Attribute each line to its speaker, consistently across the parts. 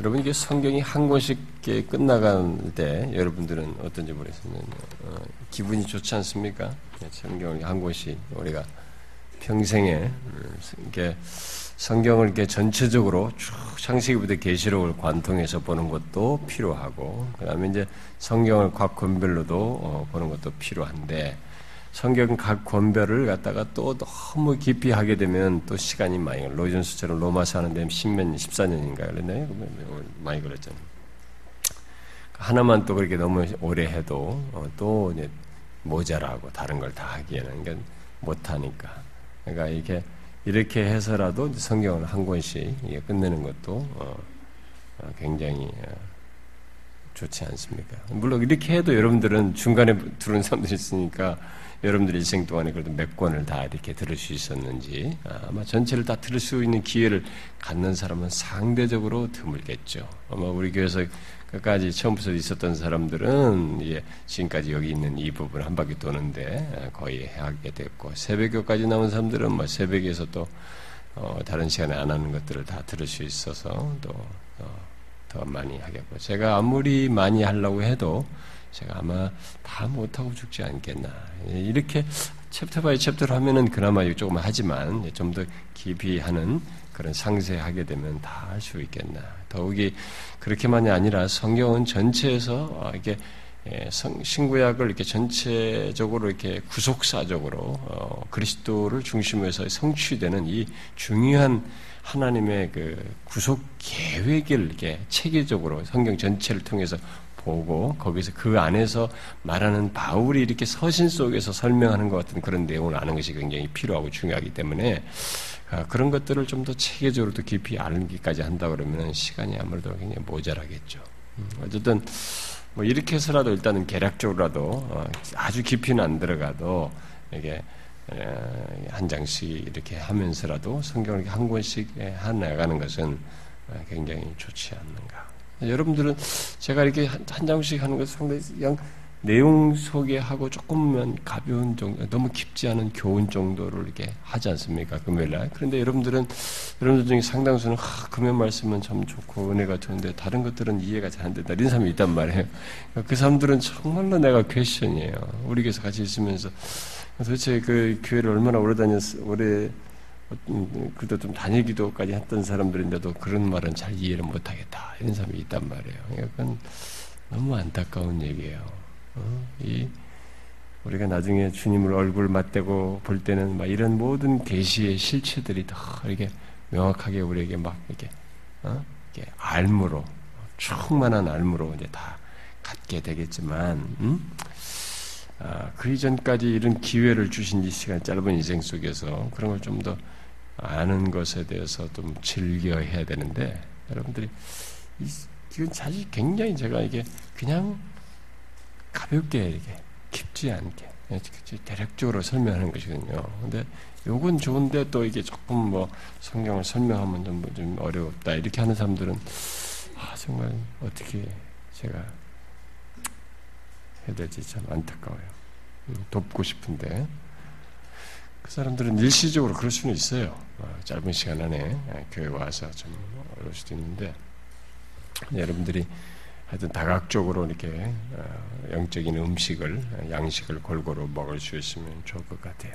Speaker 1: 여러분 이게 성경이 한 권씩 끝나갈 때 여러분들은 어떤지 모르겠어요. 어, 기분이 좋지 않습니까? 예, 성경을 한 권씩 우리가 평생에 음, 이게 성경을 이렇게 전체적으로 쭉 창세기부터 계시록을 관통해서 보는 것도 필요하고 그다음에 이제 성경을 각 권별로도 어, 보는 것도 필요한데 성경 각 권별을 갖다가 또 너무 깊이 하게 되면 또 시간이 많이 걸려. 로이존스처럼 로마서 하는데 10년, 14년인가요? 그랬나요? 많이 걸렸잖아요. 하나만 또 그렇게 너무 오래 해도 어, 또 이제 모자라고 다른 걸 다 하기에는 그러니까 못하니까. 그러니까 이게 이렇게 해서라도 성경을 한 권씩 끝내는 것도 어, 어, 굉장히 좋지 않습니까? 물론 이렇게 해도 여러분들은 중간에 들은 사람들이 있으니까 여러분들 일생 동안에 그래도 몇 권을 다 이렇게 들을 수 있었는지 아마 전체를 다 들을 수 있는 기회를 갖는 사람은 상대적으로 드물겠죠. 아마 우리 교회에서 끝까지 처음부터 있었던 사람들은 예, 지금까지 여기 있는 이 부분 한 바퀴 도는데 거의 하게 됐고 새벽교까지 나온 사람들은 뭐 새벽에서 또 어, 다른 시간에 안 하는 것들을 다 들을 수 있어서 또더 어, 많이 하겠고 제가 아무리 많이 하려고 해도 제가 아마 다 못하고 죽지 않겠나. 이렇게 chapter by chapter로 하면은 그나마 조금 하지만 좀 더 깊이 하는 그런 상세하게 되면 다 할 수 있겠나. 더욱이 그렇게만이 아니라 성경은 전체에서 어, 이게 예, 신구약을 이렇게 전체적으로 이렇게 구속사적으로 어, 그리스도를 중심으로 해서 성취되는 이 중요한 하나님의 그 구속 계획을 이렇게 체계적으로 성경 전체를 통해서 보고 거기서 그 안에서 말하는 바울이 이렇게 서신 속에서 설명하는 것 같은 그런 내용을 아는 것이 굉장히 필요하고 중요하기 때문에 아, 그런 것들을 좀 더 체계적으로 또 깊이 알기까지 한다 그러면 시간이 아무래도 굉장히 모자라겠죠. 음, 어쨌든 뭐 이렇게 해서라도 일단은 계략적으로라도 어, 아주 깊이는 안 들어가도 이게 한 장씩 이렇게 하면서라도 성경을 한 권씩 해 나가는 것은 어, 굉장히 좋지 않는가. 여러분들은 제가 이렇게 한, 한 장씩 하는 것을 상당히 그냥 내용 소개하고 조금만 가벼운 정도, 너무 깊지 않은 교훈 정도를 이렇게 하지 않습니까? 금요일 날. 그런데 여러분들은, 여러분들 중에 상당수는, 하, 금요 말씀은 참 좋고 은혜가 좋은데 다른 것들은 이해가 잘 안 된다. 이런 사람이 있단 말이에요. 그 사람들은 정말로 내가 퀘션이에요. 우리 교회에서 같이 있으면서 도대체 그 교회를 얼마나 오래 다녔, 오래 음, 그래도 좀 단일 기도까지 했던 사람들인데도 그런 말은 잘 이해를 못하겠다 이런 사람이 있단 말이에요. 약간 너무 안타까운 얘기예요. 어? 이 우리가 나중에 주님을 얼굴 맞대고 볼 때는 막 이런 모든 계시의 실체들이 더 이렇게 명확하게 우리에게 막 이렇게 어? 이렇게 알무로 충만한 알무로 이제 다 갖게 되겠지만 음? 아, 그 이전까지 이런 기회를 주신 이 시간 짧은 인생 속에서 그런 걸 좀더 아는 것에 대해서 좀 즐겨해야 되는데 여러분들이 이건 사실 굉장히 제가 이게 그냥 가볍게 이렇게 깊지 않게 대략적으로 설명하는 것이거든요. 근데 요건 좋은데 또 이게 조금 뭐 성경을 설명하면 좀, 좀 어렵다 이렇게 하는 사람들은 아 정말 어떻게 제가 해야 될지 참 안타까워요. 음, 돕고 싶은데 그 사람들은 일시적으로 그럴 수는 있어요. 어, 짧은 시간 안에 교회 와서 좀 어려울 수도 있는데 여러분들이 하여튼 다각적으로 이렇게 어, 영적인 음식을 양식을 골고루 먹을 수 있으면 좋을 것 같아요.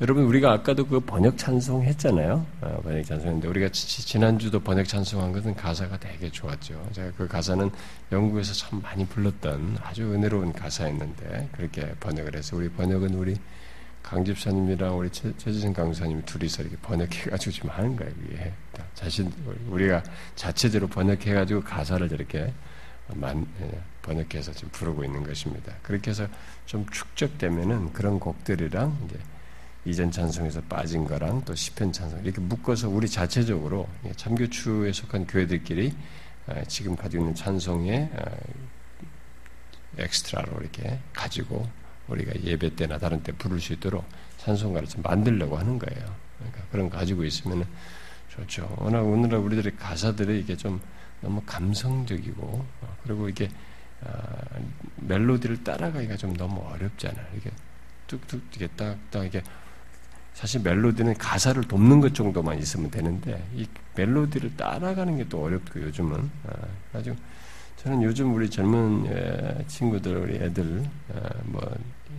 Speaker 1: 여러분 우리가 아까도 그 번역 찬송 했잖아요. 어, 번역 찬송했는데 우리가 지난주도 번역 찬송한 것은 가사가 되게 좋았죠. 제가 그 가사는 영국에서 참 많이 불렀던 아주 은혜로운 가사였는데 그렇게 번역을 해서 우리 번역은 우리 강 집사님이랑 우리 최지선 강사님 둘이서 이렇게 번역해가지고 지금 하는 거예요, 이게. 자신, 우리가 자체적으로 번역해가지고 가사를 이렇게 만, 예, 번역해서 지금 부르고 있는 것입니다. 그렇게 해서 좀 축적되면은 그런 곡들이랑 이제 이전 찬송에서 빠진 거랑 또 시편 찬송 이렇게 묶어서 우리 자체적으로 참교추에 속한 교회들끼리 아, 지금 가지고 있는 찬송의 아, 엑스트라로 이렇게 가지고 우리가 예배 때나 다른 때 부를 수 있도록 찬송가를 좀 만들려고 하는 거예요. 그러니까 그런 거 가지고 있으면 좋죠. 워낙 오늘날 우리들의 가사들이 이게 좀 너무 감성적이고 어, 그리고 이게 아, 멜로디를 따라가기가 좀 너무 어렵잖아요. 이게 뚝뚝 이게 딱딱 이게 사실 멜로디는 가사를 돕는 것 정도만 있으면 되는데 이 멜로디를 따라가는 게 또 어렵고 요즘은 아주 저는 요즘 우리 젊은 예, 친구들 우리 애들 어, 뭐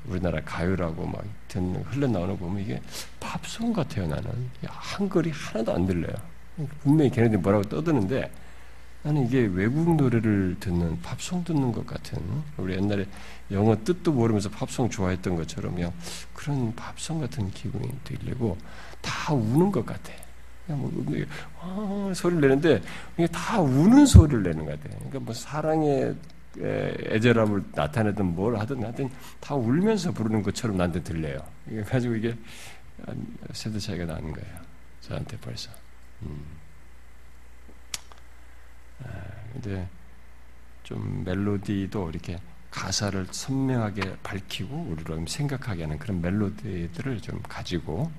Speaker 1: 우리나라 가요라고 막 듣는 흘러나오는 거 보면 이게 팝송 같아요 나는 한글이 하나도 안 들려요 분명히 걔네들이 뭐라고 떠드는데 나는 이게 외국 노래를 듣는 팝송 듣는 것 같은 우리 옛날에 영어 뜻도 모르면서 팝송 좋아했던 것처럼 그런 팝송 같은 기분이 들리고 다 우는 것 같아. 그냥 뭐 아, 소리를 내는데 이게 다 우는 소리를 내는 것 같아. 그러니까 뭐 사랑의 애절함을 나타내든 뭘 하든 하여튼 다 울면서 부르는 것처럼 나한테 들려요. 이게 가지고 이게 세대 차이가 나는 거예요. 저한테 벌써. 음. 아, 근데 좀 멜로디도 이렇게 가사를 선명하게 밝히고 우리로 생각하게 하는 그런 멜로디들을 좀 가지고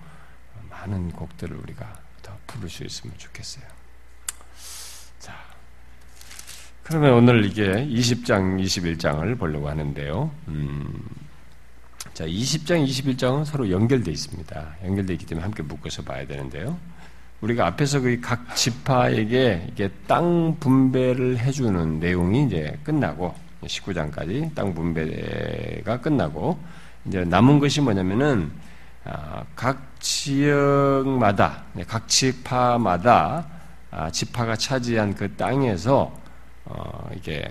Speaker 1: 많은 곡들을 우리가 더 부를 수 있으면 좋겠어요. 자, 그러면 오늘 이게 20장, 21장을 보려고 하는데요. 음, 자, 20장, 21장은 서로 연결되어 있습니다. 연결되어 있기 때문에 함께 묶어서 봐야 되는데요. 우리가 앞에서 그 각 지파에게 이게 땅 분배를 해주는 내용이 이제 끝나고 19장까지 땅 분배가 끝나고 이제 남은 것이 뭐냐면은 아, 각 지역마다 네, 각 지파마다 아, 지파가 차지한 그 땅에서 어, 이게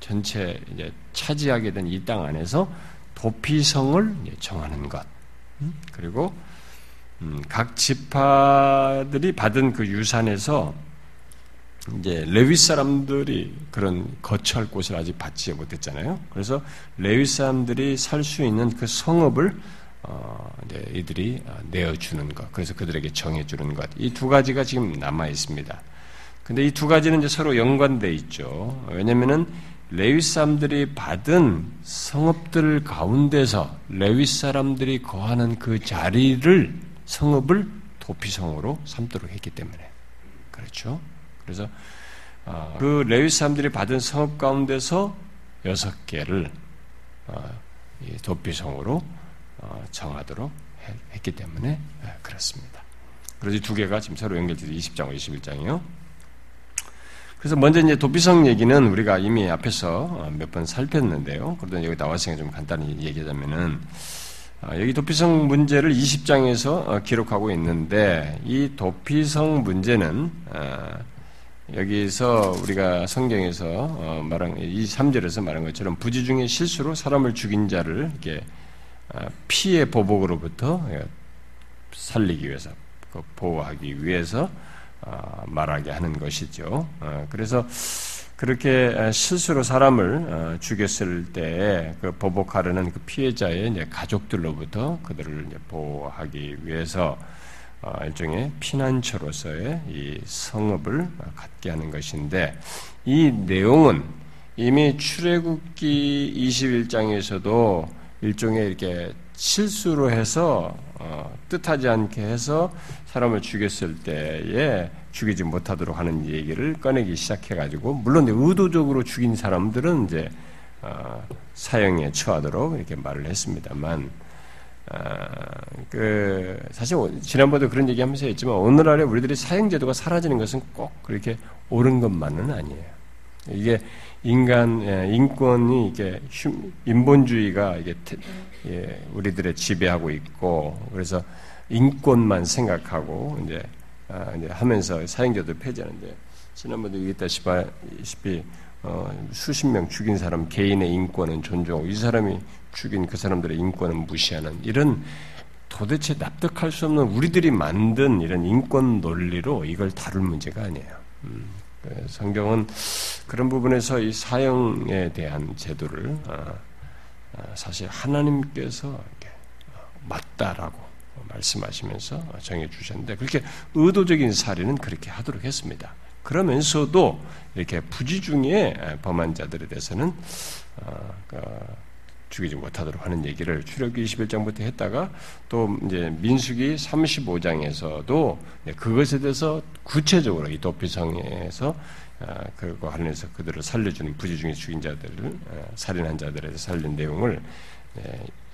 Speaker 1: 전체 이제 차지하게 된 이 땅 안에서 도피성을 정하는 것 음, 그리고 음, 각 지파들이 받은 그 유산에서 이제 레위 사람들이 그런 거처할 곳을 아직 받지 못했잖아요. 그래서 레위 사람들이 살 수 있는 그 성읍을 어, 이제 이들이 어, 내어주는 것, 그래서 그들에게 정해주는 것, 이 두 가지가 지금 남아 있습니다. 근데 이 두 가지는 이제 서로 연관돼 있죠. 왜냐면은 레위 사람들이 받은 성읍들 가운데서 레위 사람들이 거하는 그 자리를 성읍을 도피성으로 삼도록 했기 때문에 그렇죠. 그래서 어, 그 레위 사람들이 받은 성읍 가운데서 여섯 개를 어, 도피성으로 어, 정하도록 했기 때문에 그렇습니다. 그래서 두 개가 지금 서로 연결돼서 20장, 21장이요. 그래서 먼저 이제 도피성 얘기는 우리가 이미 앞에서 몇 번 살폈는데요. 그러다 여기 나왔으니까 좀 간단히 얘기하자면은 여기 도피성 문제를 20장에서 기록하고 있는데 이 도피성 문제는 여기서 우리가 성경에서 어, 말한 이 3절에서 말한 것처럼 부지 중에 실수로 사람을 죽인 자를 이렇게 어, 피해 보복으로부터 예, 살리기 위해서 그 보호하기 위해서 어, 말하게 하는 것이죠. 그래서 그렇게 실수로 사람을 죽였을 때 그 보복하려는 그 피해자의 가족들로부터 그들을 보호하기 위해서 어, 일종의 피난처로서의 이 성읍을 갖게 하는 것인데 이 내용은 이미 출애굽기 21장에서도 일종의 이렇게 실수로 해서 어, 뜻하지 않게 해서 사람을 죽였을 때에 죽이지 못하도록 하는 얘기를 꺼내기 시작해가지고 물론 의도적으로 죽인 사람들은 이제 어, 사형에 처하도록 이렇게 말을 했습니다만 아, 그 사실 지난번에도 그런 얘기하면서 했지만 오늘날에 우리들이 사형제도가 사라지는 것은 꼭 그렇게 옳은 것만은 아니에요. 이게 인간 예, 인권이 이게 인본주의가 이게 예, 우리들의 지배하고 있고 그래서 인권만 생각하고 이제, 아, 이제 하면서 사형제도 폐지하는데 지난번에 얘기했다시피 어, 수십 명 죽인 사람 개인의 인권은 존중하고 이 사람이 죽인 그 사람들의 인권은 무시하는 이런 도대체 납득할 수 없는 우리들이 만든 이런 인권 논리로 이걸 다룰 문제가 아니에요. 음, 그 성경은 그런 부분에서 이 사형에 대한 제도를 어, 어, 사실 하나님께서 어, 맞다라고 말씀하시면서 정해 주셨는데 그렇게 의도적인 사례는 그렇게 하도록 했습니다. 그러면서도 이렇게 부지 중에 범한 자들에 대해서는 그 죽이지 못하도록 하는 얘기를 출애굽기 21장부터 했다가 또 이제 민수기 35장에서도 그것에 대해서 구체적으로 이 도피성에서 아, 그거 관련해서 그들을 살려주는 부지 중에 죽인 자들을 아, 살인한 자들에 대해서 살린 내용을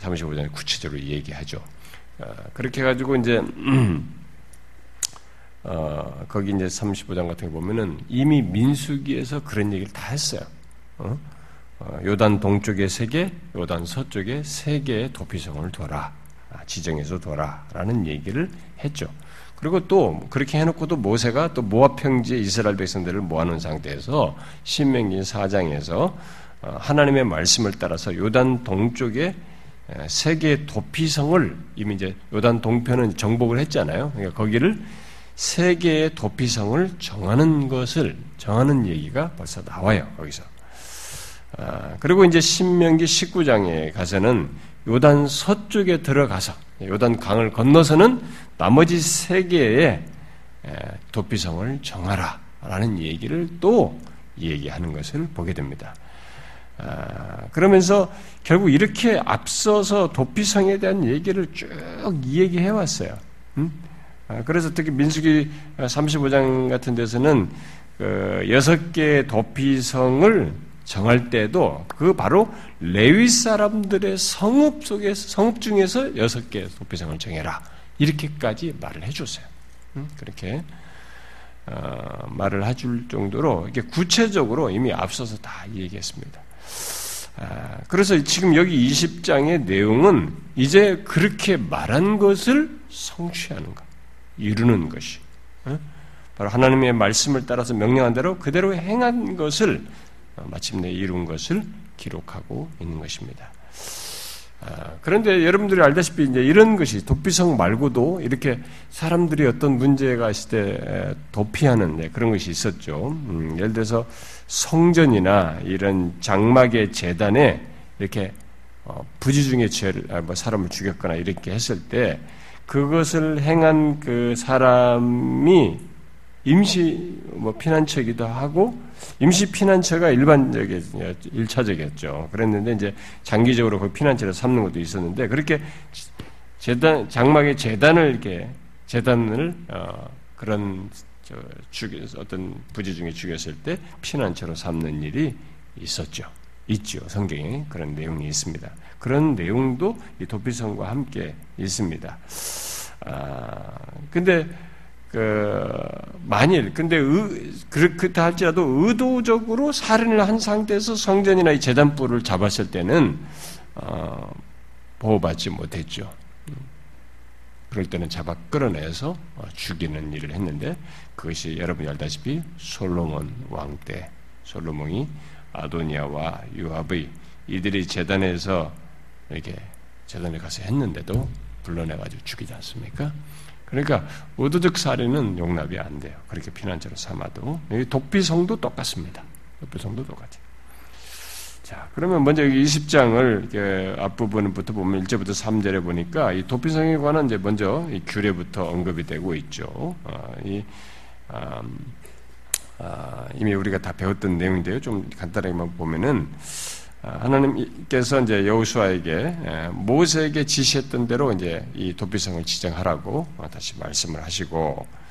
Speaker 1: 35장에 구체적으로 얘기하죠. 그렇게 해가지고 이제 어, 거기 이제 35장 같은 거 보면은 이미 민수기에서 그런 얘기를 다 했어요. 어? 어, 요단 동쪽에 세 개, 요단 서쪽에 세 개의 도피성을 둬라. 아, 지정해서 둬라 라는 얘기를 했죠. 그리고 또 그렇게 해놓고도 모세가 또 모압 평지에 이스라엘 백성들을 모아놓은 상태에서 신명기 4장에서 어, 하나님의 말씀을 따라서 요단 동쪽에 세 개의 도피성을 이미 이제 요단 동편은 정복을 했잖아요. 그러니까 거기를 세 개의 도피성을 정하는 것을 정하는 얘기가 벌써 나와요. 거기서. 아, 그리고 이제 신명기 19장에 가서는 요단 서쪽에 들어가서 요단 강을 건너서는 나머지 세 개의 도피성을 정하라라는 얘기를 또 얘기하는 것을 보게 됩니다. 아, 그러면서 결국 이렇게 앞서서 도피성에 대한 얘기를 쭉 얘기해 왔어요. 음? 아, 그래서 특히 민수기 35장 같은 데서는 그 여섯 개의 도피성을 정할 때도 그 바로 레위 사람들의 성읍 속에서 성읍 중에서 여섯 개의 도피성을 정해라 이렇게까지 말을 해줬어요. 음? 그렇게 어, 말을 해줄 정도로 이게 구체적으로 이미 앞서서 다 얘기했습니다. 아, 그래서 지금 여기 20장의 내용은 이제 그렇게 말한 것을 성취하는 것. 이루는 것이 바로 하나님의 말씀을 따라서 명령한 대로 그대로 행한 것을 어, 마침내 이룬 것을 기록하고 있는 것입니다. 아, 그런데 여러분들이 알다시피 이제 이런 것이 도피성 말고도 이렇게 사람들이 어떤 문제가 있을 때 도피하는 그런 것이 있었죠. 음, 예를 들어서 성전이나 이런 장막의 재단에 이렇게 어, 부지 중에 죄를 아, 뭐 사람을 죽였거나 이렇게 했을 때 그것을 행한 그 사람이 임시 뭐 피난처이기도 하고 임시 피난처가 일반적인 일차적이었죠. 그랬는데 이제 장기적으로 그 피난처를 삼는 것도 있었는데 그렇게 재단 장막의 재단을 이렇게 재단을 어, 그런 저 죽여 어떤 부지 중에 죽였을 때 피난처로 삼는 일이 있었죠. 있죠. 성경에 그런 내용이 있습니다. 그런 내용도 이 도피성과 함께 있습니다. 아, 근데 그 만일 근데 의, 그렇다 할지라도 의도적으로 살인을 한 상태에서 성전이나 이 재단불을 잡았을 때는 어, 보호받지 못했죠. 그럴 때는 잡아 끌어내서 어, 죽이는 일을 했는데 그것이 여러분이 알다시피 솔로몬 왕 때 솔로몬이 아도니아와 유압의 이들이 재단에서 이렇게 재단에 가서 했는데도 불러내가지고 죽이지 않습니까? 그러니까 의도적 살인은 용납이 안 돼요. 그렇게 피난처로 삼아도 독비성도 똑같습니다. 독비성도 똑같아요. 자, 그러면 먼저 20장을 앞부분부터 보면 1절부터 3절에 보니까 이 도피성에 관한 이제 먼저 이 규례부터 언급이 되고 있죠. 어, 이 음, 아, 이미 우리가 다 배웠던 내용인데요. 좀 간단하게만 보면은 아, 하나님께서 이제 여호수아에게 모세에게 지시했던 대로 이제 이 도피성을 지정하라고 다시 말씀을 하시고 아,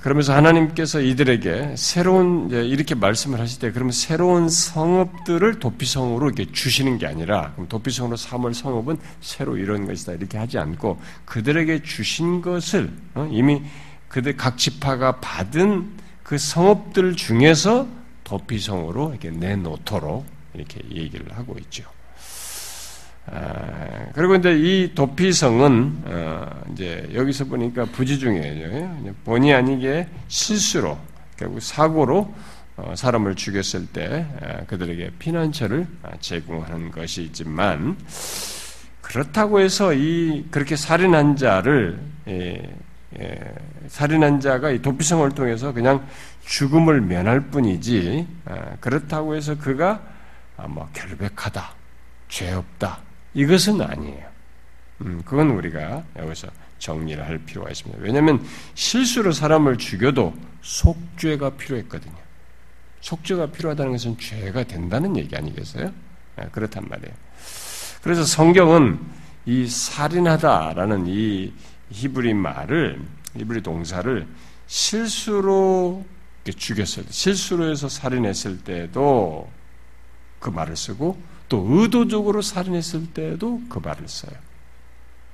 Speaker 1: 그러면서 하나님께서 이들에게 새로운 이렇게 말씀을 하실 때 그러면 새로운 성읍들을 도피성으로 이렇게 주시는 게 아니라 도피성으로 삼을 성읍은 새로 이런 것이다 이렇게 하지 않고 그들에게 주신 것을 어, 이미 그들 각 지파가 받은 그 성읍들 중에서 도피성으로 이렇게 내놓도록 이렇게 얘기를 하고 있죠. 아, 그리고 이제 이 도피성은 어, 이제 여기서 보니까 부지 중에 본의 아니게 실수로 결국 사고로 어, 사람을 죽였을 때 아, 그들에게 피난처를 아, 제공하는 것이지만 그렇다고 해서 이 그렇게 살인한 자를 예, 예, 살인한 자가 이 도피성을 통해서 그냥 죽음을 면할 뿐이지 아, 그렇다고 해서 그가 아, 뭐 결백하다, 죄 없다 이것은 아니에요. 음, 그건 우리가 여기서 정리를 할 필요가 있습니다. 왜냐하면 실수로 사람을 죽여도 속죄가 필요했거든요. 속죄가 필요하다는 것은 죄가 된다는 얘기 아니겠어요? 아, 그렇단 말이에요. 그래서 성경은 이 살인하다라는 이 히브리 말을 히브리 동사를 실수로 죽였을 때, 실수로 해서 살인했을 때도 그 말을 쓰고 또 의도적으로 살인했을 때도 그 말을 써요.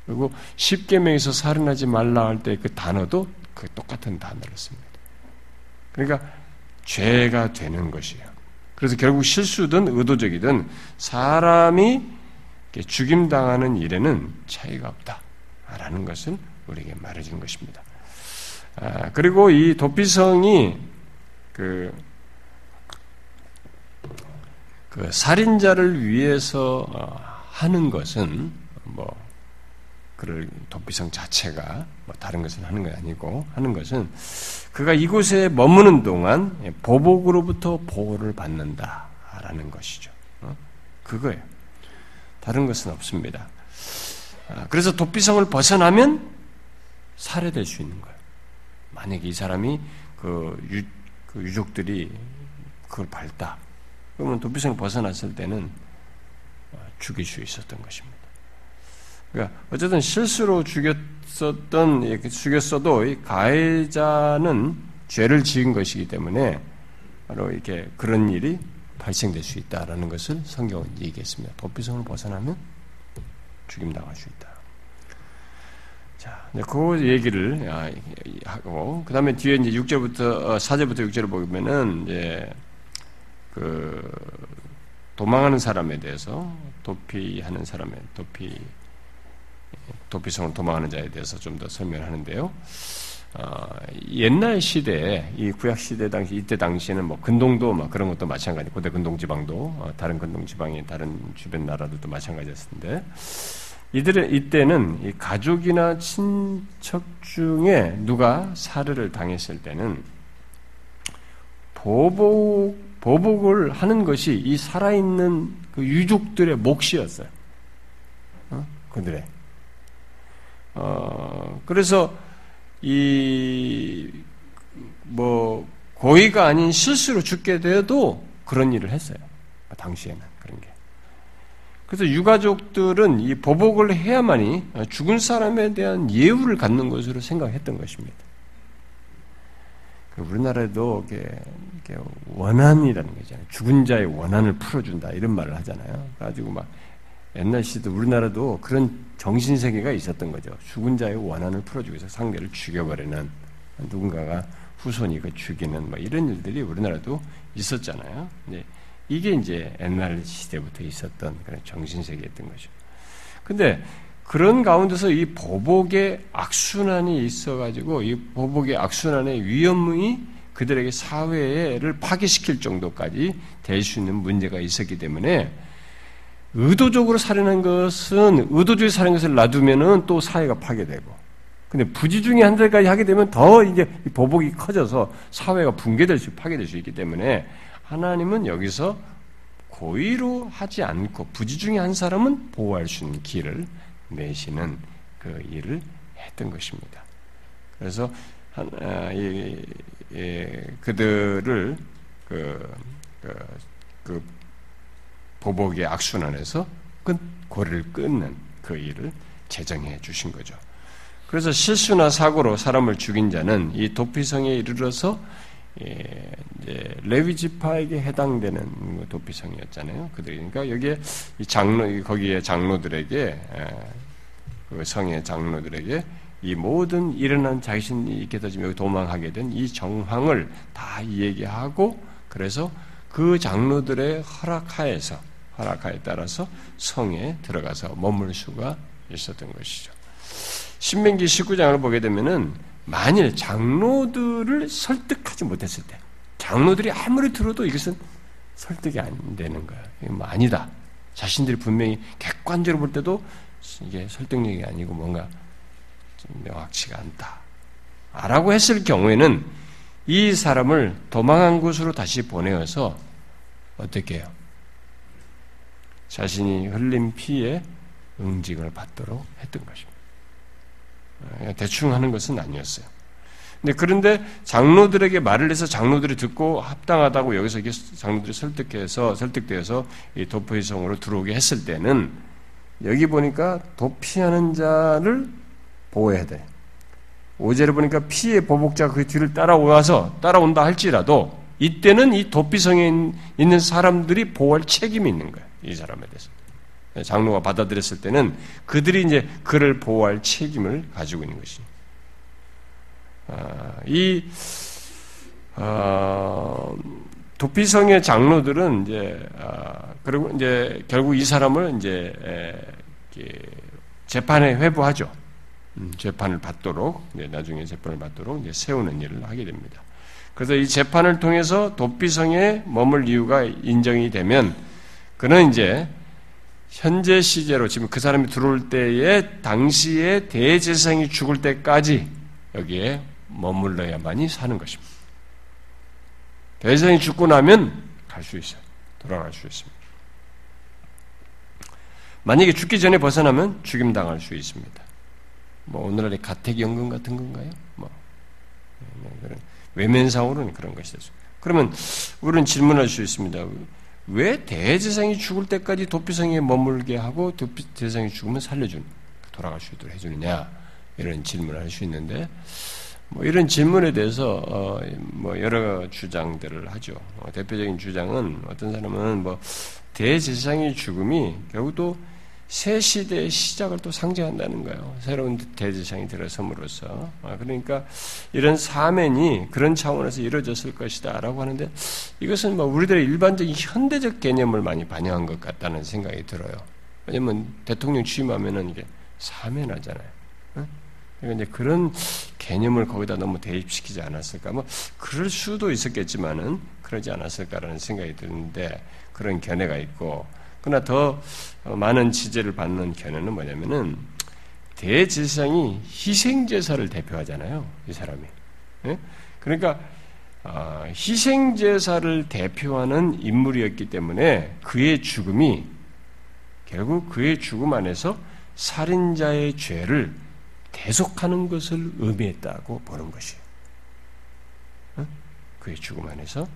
Speaker 1: 그리고 십계명에서 살인하지 말라 할 때 그 단어도 그 똑같은 단어를 씁니다. 그러니까 죄가 되는 것이에요. 그래서 결국 실수든 의도적이든 사람이 죽임 당하는 일에는 차이가 없다라는 것을 우리에게 말해주는 것입니다. 아, 그리고 이 도피성이 그, 그 살인자를 위해서 어, 하는 것은 뭐 그를 도피성 자체가 뭐 다른 것을 하는 게 아니고 하는 것은 그가 이곳에 머무는 동안 보복으로부터 보호를 받는다라는 것이죠. 어? 그거예요. 다른 것은 없습니다. 아, 그래서 도피성을 벗어나면 살해될 수 있는 거예요. 만약에 이 사람이 그, 유, 그 유족들이 그걸 밟다. 그러면 도피성을 벗어났을 때는 죽일 수 있었던 것입니다. 그러니까 어쨌든 실수로 죽였었던 죽였어도 가해자는 죄를 지은 것이기 때문에 바로 이렇게 그런 일이 발생될 수 있다라는 것을 성경은 얘기했습니다. 도피성을 벗어나면 죽임 당할 수 있다. 자, 그 얘기를 아, 하고 그 다음에 뒤에 이제 6절부터 4절부터 어, 6절을 보면은 이제 그 도망하는 사람에 대해서 도피하는 사람의 도피 도피성을 도망하는 자에 대해서 좀 더 설명하는데요. 어, 옛날 시대에 이 구약 시대 당시 이때 당시에는 뭐 근동도 막 그런 것도 마찬가지 고대 근동 지방도 어, 다른 근동 지방의 다른 주변 나라들도 마찬가지였는데 이들의 이때는 이 가족이나 친척 중에 누가 살해를 당했을 때는 보복 보복을 하는 것이 이 살아있는 그 유족들의 몫이었어요. 어? 그들의. 어, 그래서 이, 뭐, 고의가 아닌 실수로 죽게 되어도 그런 일을 했어요. 당시에는 그런 게. 그래서 유가족들은 이 보복을 해야만이 죽은 사람에 대한 예우를 갖는 것으로 생각했던 것입니다. 그 우리나라에도 이게 원한이라는 거잖아요. 죽은 자의 원한을 풀어준다 이런 말을 하잖아요. 가지고 막 옛날 시도 우리나라도 그런 정신 세계가 있었던 거죠. 죽은 자의 원한을 풀어주기 위해서 상대를 죽여버리는 누군가가 후손이 그 죽이는 뭐 이런 일들이 우리나라도 있었잖아요. 네. 이게 이제 옛날 시대부터 있었던 그런 정신 세계였던 거죠. 근데 그런 가운데서 이 보복의 악순환이 있어가지고 이 보복의 악순환의 위험이 그들에게 사회를 파괴시킬 정도까지 될 수 있는 문제가 있었기 때문에 의도적으로 살인한 것은 의도적으로 살인 것을 놔두면은 또 사회가 파괴되고 근데 부지 중에 한 대까지 하게 되면 더 이제 보복이 커져서 사회가 붕괴될 수 파괴될 수 있기 때문에 하나님은 여기서 고의로 하지 않고 부지 중에 한 사람은 보호할 수 있는 길을 내시는 그 일을 했던 것입니다. 그래서 한, 아, 이, 이, 그들을 그, 그, 그 보복의 악순환에서 끈, 고리를 끊는 그 일을 제정해 주신 거죠. 그래서 실수나 사고로 사람을 죽인 자는 이 도피성에 이르러서 예, 이제 레위 지파에게 해당되는 도피성이었잖아요. 그들 그러니까 여기에 이 장로 거기에 장로들에게 예, 그 성의 장로들에게 이 모든 일어난 자신이 있게 되지금 여기 도망하게 된 이 정황을 다 얘기하고 그래서 그 장로들의 허락하에서 허락하에 따라서 성에 들어가서 머물 수가 있었던 것이죠. 신명기 19장을 보게 되면은 만일 장로들을 설득하지 못했을 때, 장로들이 아무리 들어도 이것은 설득이 안 되는 거야. 이거 뭐 아니다. 자신들이 분명히 객관적으로 볼 때도 이게 설득력이 아니고 뭔가 명확치가 않다. 라고 했을 경우에는 이 사람을 도망한 곳으로 다시 보내어서 어떻게 해요? 자신이 흘린 피에 응징을 받도록 했던 것입니다. 대충 하는 것은 아니었어요. 근데 그런데 장로들에게 말을 해서 장로들이 듣고 합당하다고 여기서 장로들이 설득해서 설득되어서 이 도포의 성으로 들어오게 했을 때는 여기 보니까 도피하는 자를 보호해야 돼. 오제를 보니까 피의 보복자가 그 뒤를 따라와서 따라온다 할지라도 이때는 이 도피성에 있는 사람들이 보호할 책임이 있는 거예요. 이 사람에 대해서. 장로가 받아들였을 때는 그들이 이제 그를 보호할 책임을 가지고 있는 것이. 아, 이 어, 도피성의 장로들은 이제 아, 그리고 이제 결국 이 사람을 이제 에, 재판에 회부하죠. 음, 재판을 받도록 나중에 재판을 받도록 세우는 일을 하게 됩니다. 그래서 이 재판을 통해서 도피성에 머물 이유가 인정이 되면 그는 이제 현재 시제로 지금 그 사람이 들어올 때에 당시에 대제사장이 죽을 때까지 여기에 머물러야만이 사는 것입니다. 대제사장이 죽고 나면 갈 수 있어요. 돌아갈 수 있습니다. 만약에 죽기 전에 벗어나면 죽임 당할 수 있습니다. 뭐 오늘날의 가택연금 같은 건가요? 뭐 네, 네, 외면상으로는 그런 것이죠. 그러면 우리는 질문할 수 있습니다. 왜 대제사장이 죽을 때까지 도피성에 머물게 하고 대제사장이 죽으면 살려주는 돌아갈 수 있도록 해주느냐 이런 질문을 할 수 있는데 뭐 이런 질문에 대해서 어 뭐 여러 주장들을 하죠. 어 대표적인 주장은 어떤 사람은 뭐 대제사장의 죽음이 결국 또 새 시대의 시작을 또 상징한다는 거예요. 새로운 대지상이 들어섬으로써. 아, 그러니까 이런 사면이 그런 차원에서 이루어졌을 것이다 라고 하는데 이것은 뭐 우리들의 일반적인 현대적 개념을 많이 반영한 것 같다는 생각이 들어요. 왜냐면 대통령 취임하면은 이게 사면하잖아요. 그러니까 이제 그런 개념을 거기다 너무 대입시키지 않았을까? 뭐 그럴 수도 있었겠지만은 그러지 않았을까라는 생각이 드는데 그런 견해가 있고 그러나 더 많은 지지를 받는 견해는 뭐냐면은 대제사장이 희생 제사를 대표하잖아요. 이 사람이. 예? 그러니까 아, 희생 제사를 대표하는 인물이었기 때문에 그의 죽음이 결국 그의 죽음 안에서 살인자의 죄를 대속하는 것을 의미했다고 보는 것이에요. 어? 그의 죽음 안에서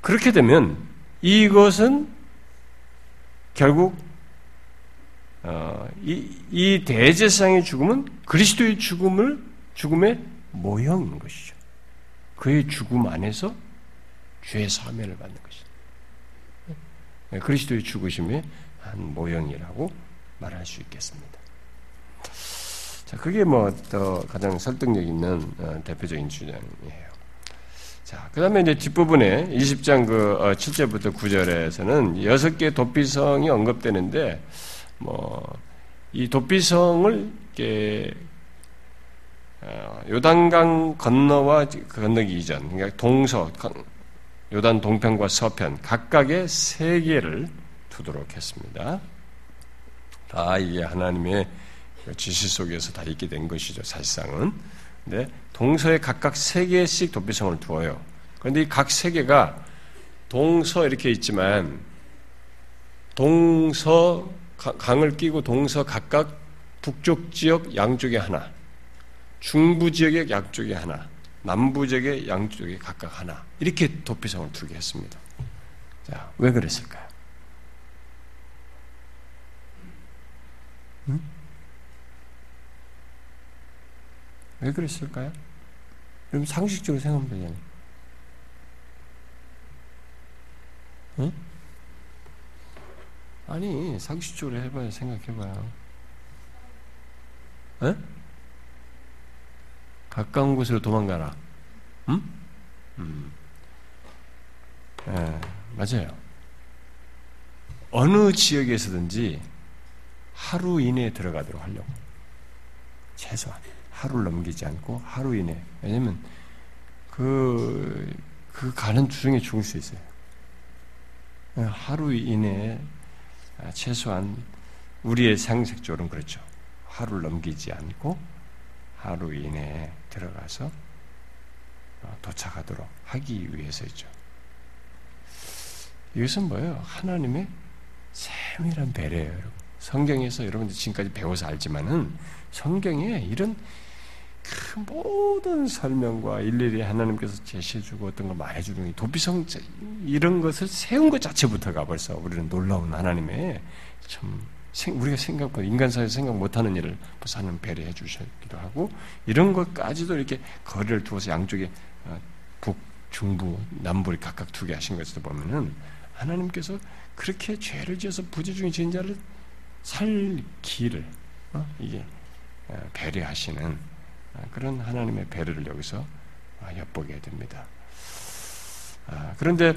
Speaker 1: 그렇게 되면 이것은 결국 어, 이, 이 대제사장의 죽음은 그리스도의 죽음을 죽음의 모형인 것이죠. 그의 죽음 안에서 죄의 사면을 받는 것이죠. 네, 그리스도의 죽으심의 한 모형이라고 말할 수 있겠습니다. 자, 그게 뭐더 가장 설득력 있는 어, 대표적인 주장이에요. 자, 그 다음에 이제 뒷부분에 20장 그 7절부터 어, 9절에서는 여섯 개 도피성이 언급되는데, 뭐, 이 도피성을 이렇게, 어, 요단강 건너와 건너기 이전, 그러니까 동서, 요단 동편과 서편, 각각의 세 개를 두도록 했습니다. 다 이게 하나님의 지시 속에서 다 있게 된 것이죠, 사실상은. 네, 동서에 각각 세 개씩 도피성을 두어요. 그런데 이 각 세 개가 동서 이렇게 있지만 동서 강을 끼고 동서 각각 북쪽 지역 양쪽에 하나, 중부 지역의 양쪽에 하나, 남부 지역의 양쪽에 각각 하나 이렇게 도피성을 두게 했습니다. 자, 왜 그랬을까요? 응? 왜 그랬을까요? 여러분 상식적으로 생각하면 되잖아요. 응? 아니 상식적으로 해봐요. 생각해봐요. 에? 가까운 곳으로 도망가라. 응? 음. 예, 맞아요. 어느 지역에서든지 하루 이내에 들어가도록 하려고. 최소한. 하루를 넘기지 않고 하루 이내. 왜냐면 그, 그 가는 주중에 죽을 수 있어요. 하루 이내에 최소한 우리의 상식적으로는 그렇죠. 하루를 넘기지 않고 하루 이내에 들어가서 어, 도착하도록 하기 위해서죠. 이것은 뭐예요? 하나님의 세밀한 배려예요, 여러분. 성경에서 여러분들 지금까지 배워서 알지만은 성경에 이런 그 모든 설명과 일일이 하나님께서 제시해주고 어떤 걸 말해주는 도피성 이런 것을 세운 것 자체부터가 벌써 우리는 놀라운 하나님의 참 우리가 생각보다 인간 사회에서 생각 못하는 일을 벌써 하는 배려해 주셨기도 하고 이런 것까지도 이렇게 거리를 두어서 양쪽에 어, 북, 중부, 남부를 각각 두게 하신 것을 보면은 하나님께서 그렇게 죄를 지어서 부재 중에 지은 자를 살 길을 어? 이게 어, 배려하시는 어, 그런 하나님의 배려를 여기서 엿보게 됩니다. 아, 그런데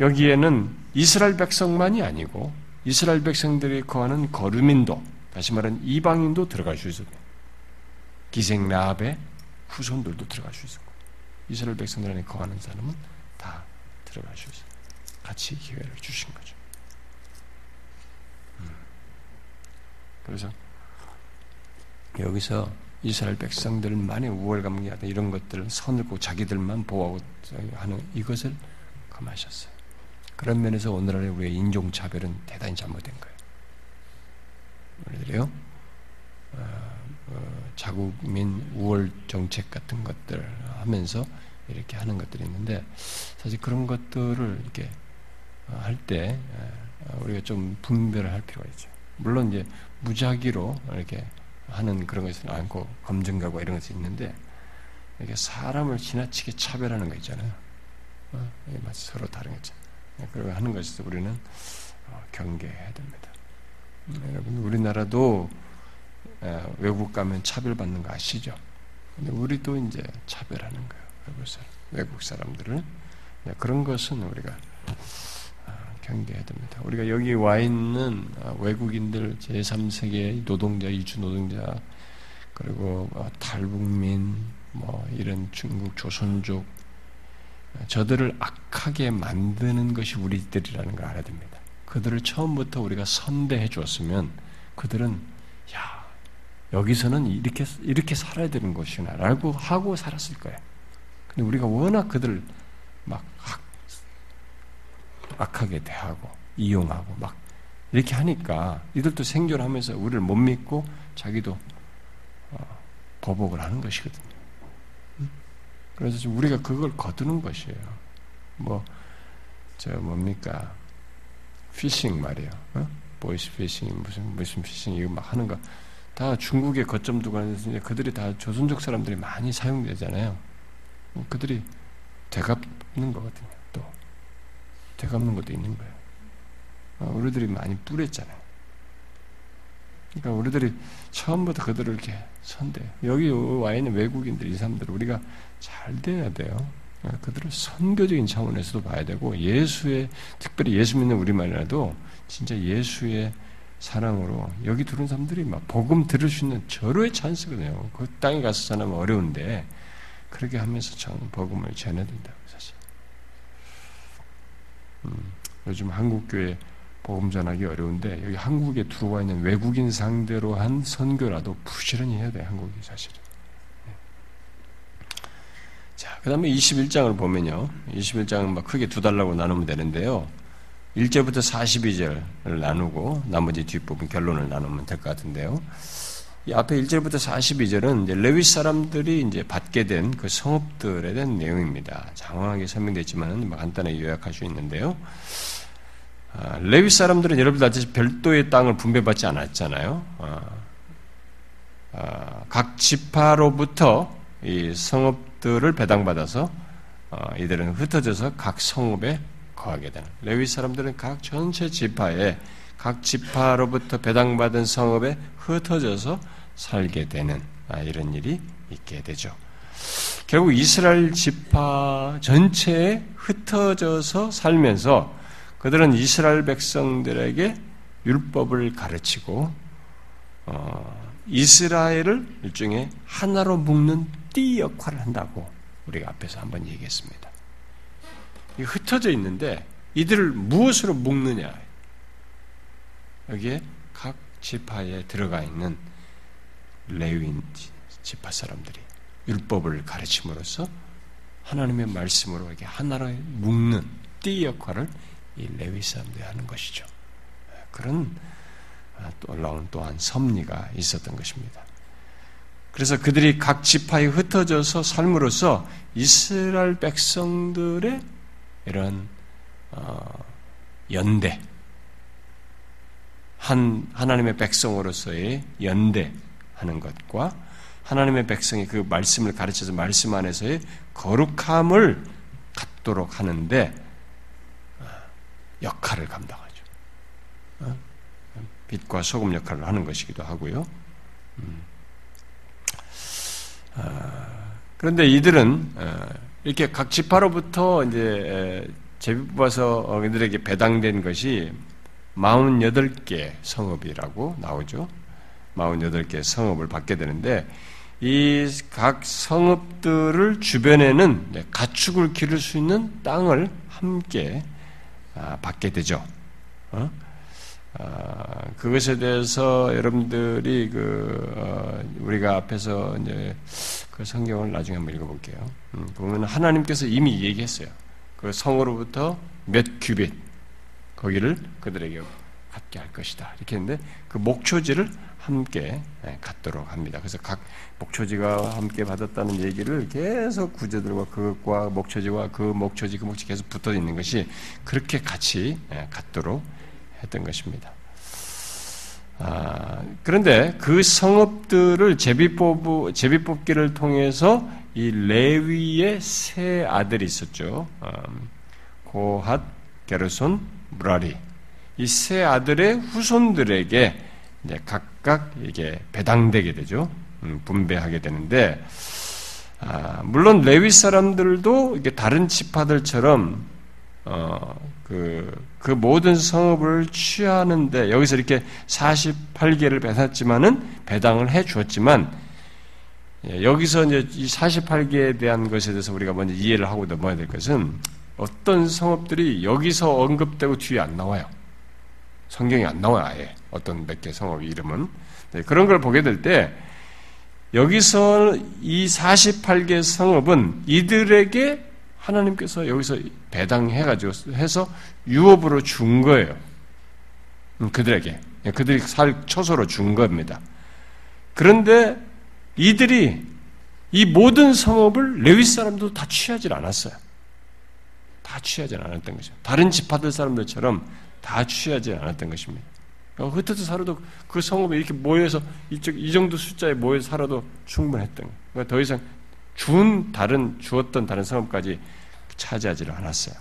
Speaker 1: 여기에는 이스라엘 백성만이 아니고 이스라엘 백성들이 거하는 거류민도 다시 말하는 이방인도 들어갈 수 있었고 기생 라합의 후손들도 들어갈 수 있었고 이스라엘 백성들 안에 거하는 사람은 다 들어갈 수 있어요. 같이 기회를 주신 거죠. 음. 그래서 여기서 이스라엘 백성들만의 우월감이 이런 것들을 선을 고 자기들만 보호하고 하는 이것을 금하셨어요. 그런 면에서 오늘날의 우리의 인종차별은 대단히 잘못된 거예요. 우리들이요, 어, 어, 자국민 우월 정책 같은 것들 하면서 이렇게 하는 것들이 있는데, 사실 그런 것들을 이렇게 어, 할때 어, 우리가 좀 분별을 할 필요가 있죠. 물론 이제 무작위로 이렇게 하는 그런 것은 않고 검증가고 이런 것이 있는데 이게 사람을 지나치게 차별하는 거 있잖아요. 어? 마치 서로 다른 거죠. 그리고 하는 것에서 우리는 어, 경계해야 됩니다. 음, 여러분 우리나라도 에, 외국 가면 차별받는 거 아시죠? 근데 우리도 이제 차별하는 거예요. 외국 사람들을 네, 그런 것은 우리가 경계해야 됩니다. 우리가 여기 와 있는 어, 외국인들 제3세계 노동자, 이주 노동자, 그리고 어, 탈북민, 뭐 이런 중국 조선족, 어, 저들을 악하게 만드는 것이 우리들이라는 걸 알아야 됩니다. 그들을 처음부터 우리가 선대해 주었으면 그들은 야 여기서는 이렇게 이렇게 살아야 되는 것이나라고 하고 살았을 거예요. 근데 우리가 워낙 그들 막 악하게 대하고 이용하고 막 이렇게 하니까 이들도 생존하면서 우리를 못 믿고 자기도 어, 보복을 하는 것이거든요. 그래서 지금 우리가 그걸 거두는 것이에요. 뭐, 저 뭡니까? 피싱 말이에요. 어? 보이스 피싱, 무슨, 무슨 피싱, 이거 막 하는 거. 다 중국의 거점 두고 하는데 그들이 다 조선족 사람들이 많이 사용되잖아요. 그들이 되갚는 거거든요. 되갚는 것도 있는 거예요. 어, 우리들이 많이 뿌렸잖아요. 그러니까 우리들이 처음부터 그들을 이렇게 선대. 여기 와 있는 외국인들, 이 사람들, 우리가 잘 돼야 돼요. 어, 그들을 선교적인 차원에서도 봐야 되고, 예수의, 특별히 예수 믿는 우리만이라도 진짜 예수의 사랑으로 여기 들어온 사람들이 막 복음 들을 수 있는 절호의 찬스거든요. 그 땅에 가서 전하면 어려운데, 그렇게 하면서 전 복음을 전해야 된다. 음, 요즘 한국 교회 복음 전하기 어려운데 여기 한국에 들어와 있는 외국인 상대로 한 선교라도 부지런히 해야 돼 한국이 사실은. 네. 자, 그 다음에 21장을 보면요. 21장은 막 크게 두 달라고 나누면 되는데요. 1절부터 42절을 나누고 나머지 뒷부분 결론을 나누면 될 것 같은데요. 이 앞에 1절부터 42절은 이제 레위 사람들이 이제 받게 된 그 성읍들에 대한 내용입니다. 장황하게 설명됐지만 간단하게 요약할 수 있는데요. 아, 레위 사람들은 여러분들 아시다시피 별도의 땅을 분배받지 않았잖아요. 아, 아, 각 지파로부터 이 성읍들을 배당받아서 어, 이들은 흩어져서 각 성읍에 거하게 되는. 레위 사람들은 각 전체 지파에 각 지파로부터 배당받은 성읍에 흩어져서 살게 되는 아, 이런 일이 있게 되죠. 결국 이스라엘 지파 전체에 흩어져서 살면서 그들은 이스라엘 백성들에게 율법을 가르치고 어, 이스라엘을 일종의 하나로 묶는 띠 역할을 한다고 우리가 앞에서 한번 얘기했습니다. 흩어져 있는데 이들을 무엇으로 묶느냐? 여기에 각 지파에 들어가 있는 레위인 지파 사람들이 율법을 가르침으로써 하나님의 말씀으로 이렇게 하나로 묶는 띠 역할을 이 레위 사람들이 하는 것이죠. 그런 놀라운 또한 섭리가 있었던 것입니다. 그래서 그들이 각 지파에 흩어져서 삶으로써 이스라엘 백성들의 이런 어, 연대, 한 하나님의 백성으로서의 연대 하는 것과 하나님의 백성이 그 말씀을 가르쳐서 말씀 안에서의 거룩함을 갖도록 하는데 역할을 감당하죠. 어? 빛과 소금 역할을 하는 것이기도 하고요. 음. 아, 그런데 이들은 어, 이렇게 각 지파로부터 이제 제비 뽑아서 그들에게 배당된 것이 48개 성읍이라고 나오죠. 48개 성읍을 받게 되는데 이 각 성읍들을 주변에는 가축을 기를 수 있는 땅을 함께 아, 받게 되죠. 어? 아, 그것에 대해서 여러분들이 그 어, 우리가 앞에서 이제 그 성경을 나중에 한번 읽어볼게요. 음, 보면 하나님께서 이미 얘기했어요. 그 성으로부터 몇 큐빗 거기를 그들에게 갖게 할 것이다. 이렇게 했는데 그 목초지를 함께 예, 갖도록 합니다. 그래서 각 목초지가 함께 받았다는 얘기를 계속 구제들과 그것과 목초지와 그 목초지 그 목초지 계속 붙어 있는 것이 그렇게 같이 예, 갖도록 했던 것입니다. 아, 그런데 그 성읍들을 제비뽑 제비뽑기를 통해서 이 레위의 세 아들이 있었죠. 음, 고핫, 게르손, 무라리. 이 세 아들의 후손들에게 이제 각 각 이게 배당되게 되죠. 음, 분배하게 되는데, 아, 물론 레위 사람들도 이게 다른 지파들처럼 어, 그, 그 모든 성읍을 취하는데 여기서 이렇게 48개를 배웠지만은 배당을 해 주었지만 예, 여기서 이제 이 48개에 대한 것에 대해서 우리가 먼저 이해를 하고 넘어야 될 것은 어떤 성읍들이 여기서 언급되고 뒤에 안 나와요. 성경이 안 나와요, 아예. 어떤 몇 개 성읍 이름은. 네, 그런 걸 보게 될 때, 여기서 이 48개 성읍은 이들에게 하나님께서 여기서 배당해가지고 해서 유업으로 준 거예요. 음, 그들에게. 그들이 살 초소로 준 겁니다. 그런데 이들이 이 모든 성업을 레위 사람도 다 취하지 않았어요. 다 취하지 않았던 거죠. 다른 지파들 사람들처럼 다 취하지 않았던 것입니다. 흩어져 살아도 그 성읍에 이렇게 모여서 이쪽 이 정도 숫자에 모여 살아도 충분했던 거예요. 그러니까 더 이상 준 다른 주었던 다른 성읍까지 차지하지를 않았어요.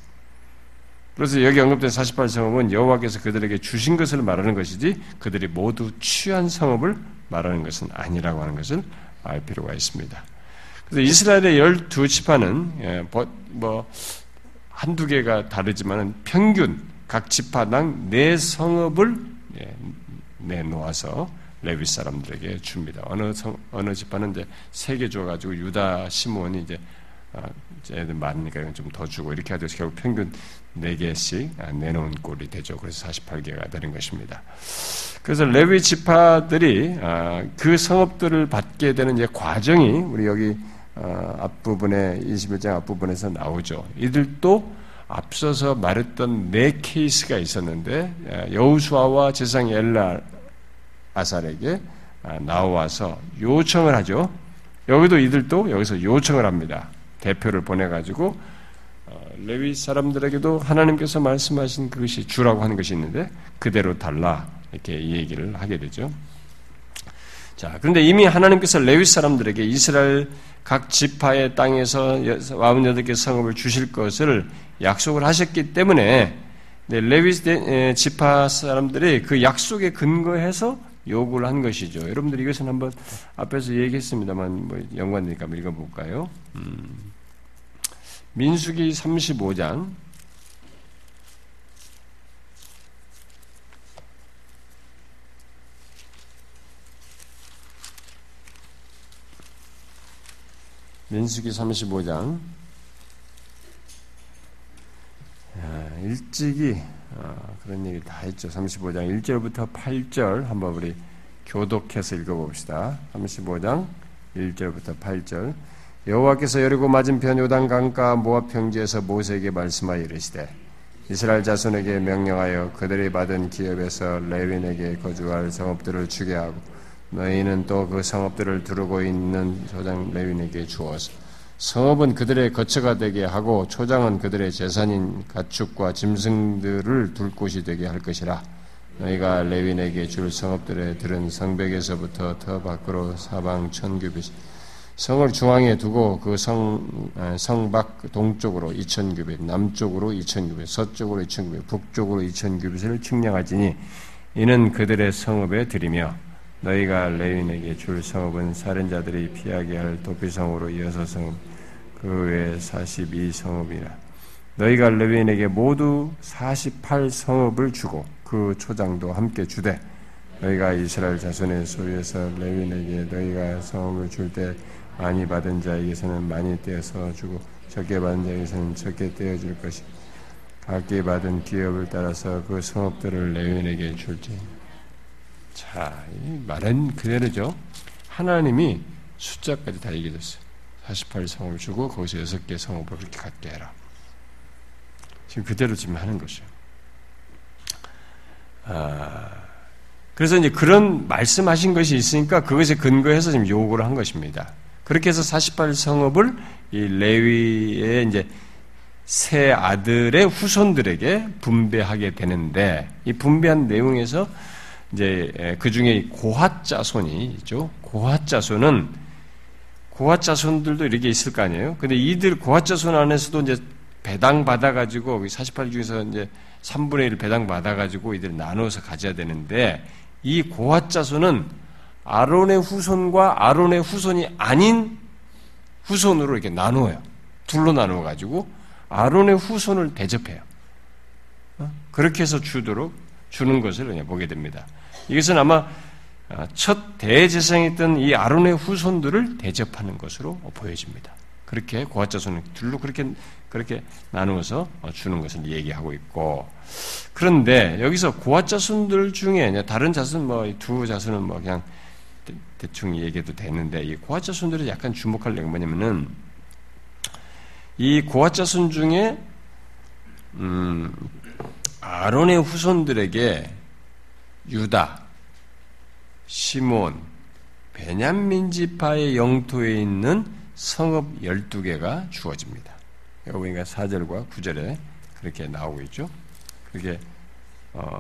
Speaker 1: 그래서 여기 언급된 48성읍은 여호와께서 그들에게 주신 것을 말하는 것이지 그들이 모두 취한 성읍을 말하는 것은 아니라고 하는 것을 알 필요가 있습니다. 그래서 이스라엘의 열두 지파는 예, 뭐 한두 개가 다르지만 평균 각 지파당 네 성읍을 예, 내놓아서 레위 사람들에게 줍니다. 어느 성, 어느 지파는 이제 세 개 줘가지고 유다 시몬이 이제 아, 애들 많으니까 좀더 주고 이렇게 하도 결국 평균 4개씩 아, 내놓은 꼴이 되죠. 그래서 48개가 되는 것입니다. 그래서 레위 지파들이 아, 그 성업들을 받게 되는 이제 과정이 우리 여기 앞부분에 21장 앞부분에서 나오죠. 이들도 앞서서 말했던 네 케이스가 있었는데 여우수아와 제상 엘라 아살에게 나와서 요청을 하죠. 여기도 이들도 여기서 요청을 합니다. 대표를 보내가지고 어, 레위 사람들에게도 하나님께서 말씀하신 그것이 주라고 하는 것이 있는데 그대로 달라 이렇게 얘기를 하게 되죠. 자, 그런데 이미 하나님께서 레위 사람들에게 이스라엘 각 지파의 땅에서 48개 성읍을 주실 것을 약속을 하셨기 때문에 레위 지파 사람들이 그 약속에 근거해서 요구를 한 것이죠. 여러분들 이것은 한번 앞에서 얘기했습니다만 뭐 연관되니까 한번 읽어볼까요? 음. 민수기 35장 민수기 35장 일찍이 어, 그런 얘기 다 했죠. 35장 1절부터 8절 한번 우리 교독해서 읽어봅시다. 35장 1절부터 8절 여호와께서 여리고 맞은편 요단 강가 모압 평지에서 모세에게 말씀하여 이르시되 이스라엘 자손에게 명령하여 그들이 받은 기업에서 레윈에게 거주할 성읍들을 주게 하고 너희는 또 그 성읍들을 두르고 있는 조장 레윈에게 주어서 성읍은 그들의 거처가 되게 하고 초장은 그들의 재산인 가축과 짐승들을 둘 곳이 되게 할 것이라. 너희가 레윈에게 줄 성읍들에 들은 성벽에서부터 터 밖으로 사방 천규빗 성을 중앙에 두고 그 성, 아, 성밖 동쪽으로 2,000규빗, 남쪽으로 2,000규빗, 서쪽으로 2,000규빗, 북쪽으로 2,000규빗을 측량하지니 이는 그들의 성읍에 드리며 너희가 레윈에게 줄 성읍은 살인자들이 피하게 할 도피성으로 여섯 성읍, 그 외에 42성읍이라. 너희가 레윈에게 모두 48성읍을 주고 그 초장도 함께 주되 너희가 이스라엘 자손의 소유에서 레윈에게 너희가 성읍을 줄 때 많이 받은 자에게서는 많이 떼어서 주고 적게 받은 자에게서는 적게 떼어줄 것이 각기 받은 기업을 따라서 그 성업들을 레윈에게 줄지. 자, 이 말은 그대로죠. 하나님이 숫자까지 다 얘기해줬어요. 48성을 주고 거기서 6개 성업을 그렇게 갖게 해라. 지금 그대로 지금 하는 것이요. 아, 그래서 이제 그런 말씀하신 것이 있으니까 그것에 근거해서 지금 요구를 한 것입니다. 그렇게 해서 48 성읍을 이 레위의 이제 세 아들의 후손들에게 분배하게 되는데 이 분배한 내용에서 이제 그 중에 고핫 자손이 있죠. 고핫 자손은 고핫 자손들도 이렇게 있을 거 아니에요. 근데 이들 고핫 자손 안에서도 이제 배당 받아 가지고 48 중에서 이제 3분의 1을 배당 받아 가지고 이들 나누어서 가져야 되는데 이 고핫 자손은 아론의 후손과 아론의 후손이 아닌 후손으로 이렇게 나누어요. 둘로 나누어 가지고 아론의 후손을 대접해요. 어? 그렇게 해서 주도록 주는 것을 보게 됩니다. 이것은 아마 아, 첫 대제사장이었던 이 아론의 후손들을 대접하는 것으로 보여집니다. 그렇게 고아자손을 둘로 그렇게 그렇게 나누어서 주는 것을 얘기하고 있고 그런데 여기서 고아자손들 중에 다른 자손 뭐 두 자손은 뭐 그냥 대충 얘기해도 되는데 이 고아자손들이 약간 주목할 내용은 뭐냐면은 이 고아자손 중에 음, 아론의 후손들에게 유다, 시몬, 베냐민 지파의 영토에 있는 성읍 12개가 주어집니다. 여기 보니까 4절과 9절에 그렇게 나오고 있죠. 그게 어,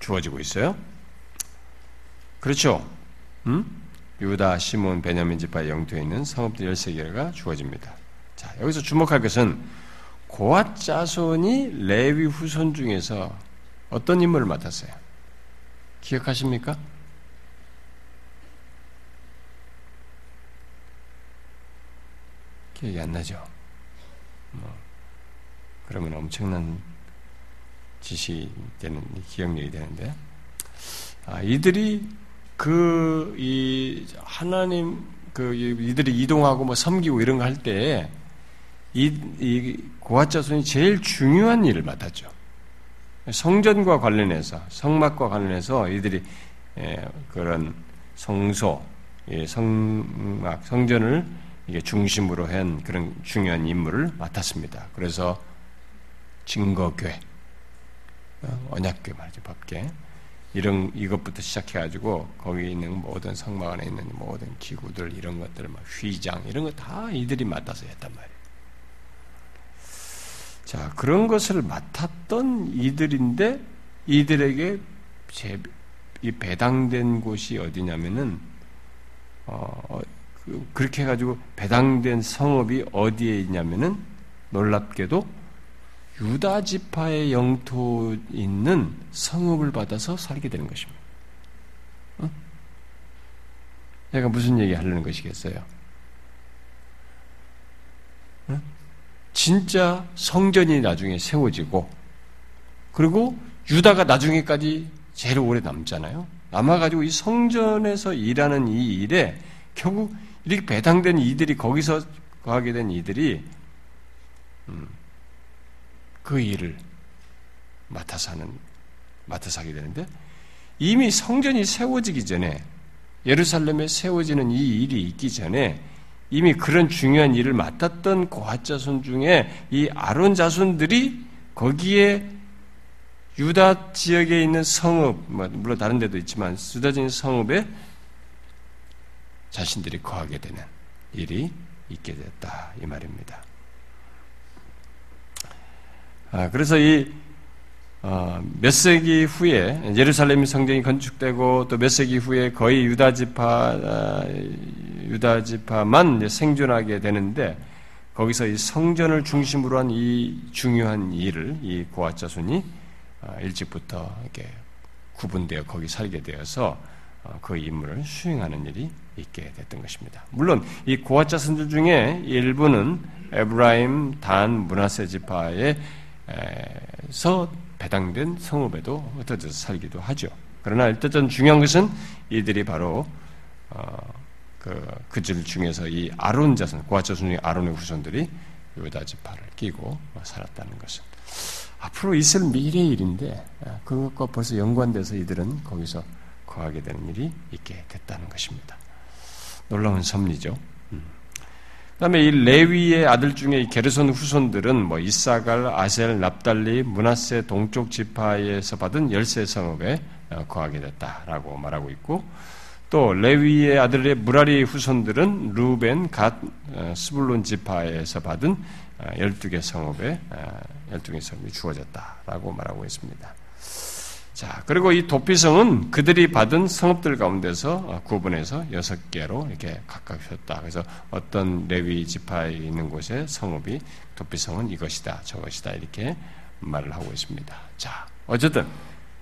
Speaker 1: 주어지고 있어요. 그렇죠? 음? 유다, 시몬, 베냐민 지파 영토에 있는 성읍들 13개가 주어집니다. 자, 여기서 주목할 것은 고앗 자손이 레위 후손 중에서 어떤 인물을 맡았어요? 기억하십니까? 기억이 안 나죠? 뭐, 그러면 엄청난 지식이 되는, 기억력이 되는데, 아, 이들이 그, 이, 하나님, 그, 이들이 이동하고 뭐 섬기고 이런 거 할 때, 이, 이 고아자손이 제일 중요한 일을 맡았죠. 성전과 관련해서, 성막과 관련해서 이들이 예, 그런 성소, 성막, 성전을 이게 중심으로 한 그런 중요한 임무를 맡았습니다. 그래서 증거교회, 어, 언약교회 말이죠, 법계. 이런 이것부터 시작해가지고 거기 있는 모든 성막 안에 있는 모든 기구들 이런 것들 막 휘장 이런 거 다 이들이 맡아서 했단 말이에요. 자 그런 것을 맡았던 이들인데 이들에게 제, 이 배당된 곳이 어디냐면은 어, 그, 그렇게 해가지고 배당된 성읍이 어디에 있냐면은 놀랍게도 유다 지파의 영토 있는 성읍을 받아서 살게 되는 것입니다. 어? 내가 무슨 얘기 하려는 것이겠어요? 진짜 성전이 나중에 세워지고, 그리고 유다가 나중에까지 제일 오래 남잖아요. 남아가지고 이 성전에서 일하는 이 일에 결국 이렇게 배당된 이들이 거기서 거하게 된 이들이 음, 그 일을 맡아서 하는, 맡아서 하게 되는데, 이미 성전이 세워지기 전에, 예루살렘에 세워지는 이 일이 있기 전에, 이미 그런 중요한 일을 맡았던 고핫 자손 중에 이 아론 자손들이 거기에 유다 지역에 있는 성읍, 뭐 물론 다른 데도 있지만 수다진 성읍에 자신들이 거하게 되는 일이 있게 됐다 이 말입니다. 아, 그래서 이 몇 어, 세기 후에 예루살렘 성전이 건축되고 또 몇 세기 후에 거의 유다 지파 아, 유다 지파만 생존하게 되는데 거기서 이 성전을 중심으로 한 이 중요한 일을 이 고아 자손이 아, 일찍부터 이렇게 구분되어 거기 살게 되어서 어, 그 임무를 수행하는 일이 있게 됐던 것입니다. 물론 이 고아 자손들 중에 일부는 에브라임, 단, 문하세 지파에서 배당된 성읍에도 흩어져서 살기도 하죠. 그러나 일단 중요한 것은 이들이 바로 어, 그 그들 중에서 이 아론 자손, 고아 자손 중 아론의 후손들이 유다 지파를 끼고 살았다는 것은 앞으로 있을 미래의 일인데 아, 그것과 벌써 연관돼서 이들은 거기서 거하게 되는 일이 있게 됐다는 것입니다. 놀라운 섭리죠. 음. 그다음에 이 레위의 아들 중에 이 게르손 후손들은 뭐 이사갈, 아셀, 납달리, 문하세 동쪽 지파에서 받은 열세 성읍에 어, 거하게 됐다라고 말하고 있고 또 레위의 아들의 무라리 후손들은 루벤, 갓, 어, 스불론 지파에서 받은 12개 어, 성읍에 12개 성읍이 주어졌다라고 말하고 있습니다. 자, 그리고 이 도피성은 그들이 받은 성읍들 가운데서 구분해서 여섯 개로 이렇게 각각 셨다. 그래서 어떤 레위 지파에 있는 곳에 성읍이 도피성은 이것이다, 저것이다 이렇게 말을 하고 있습니다. 자, 어쨌든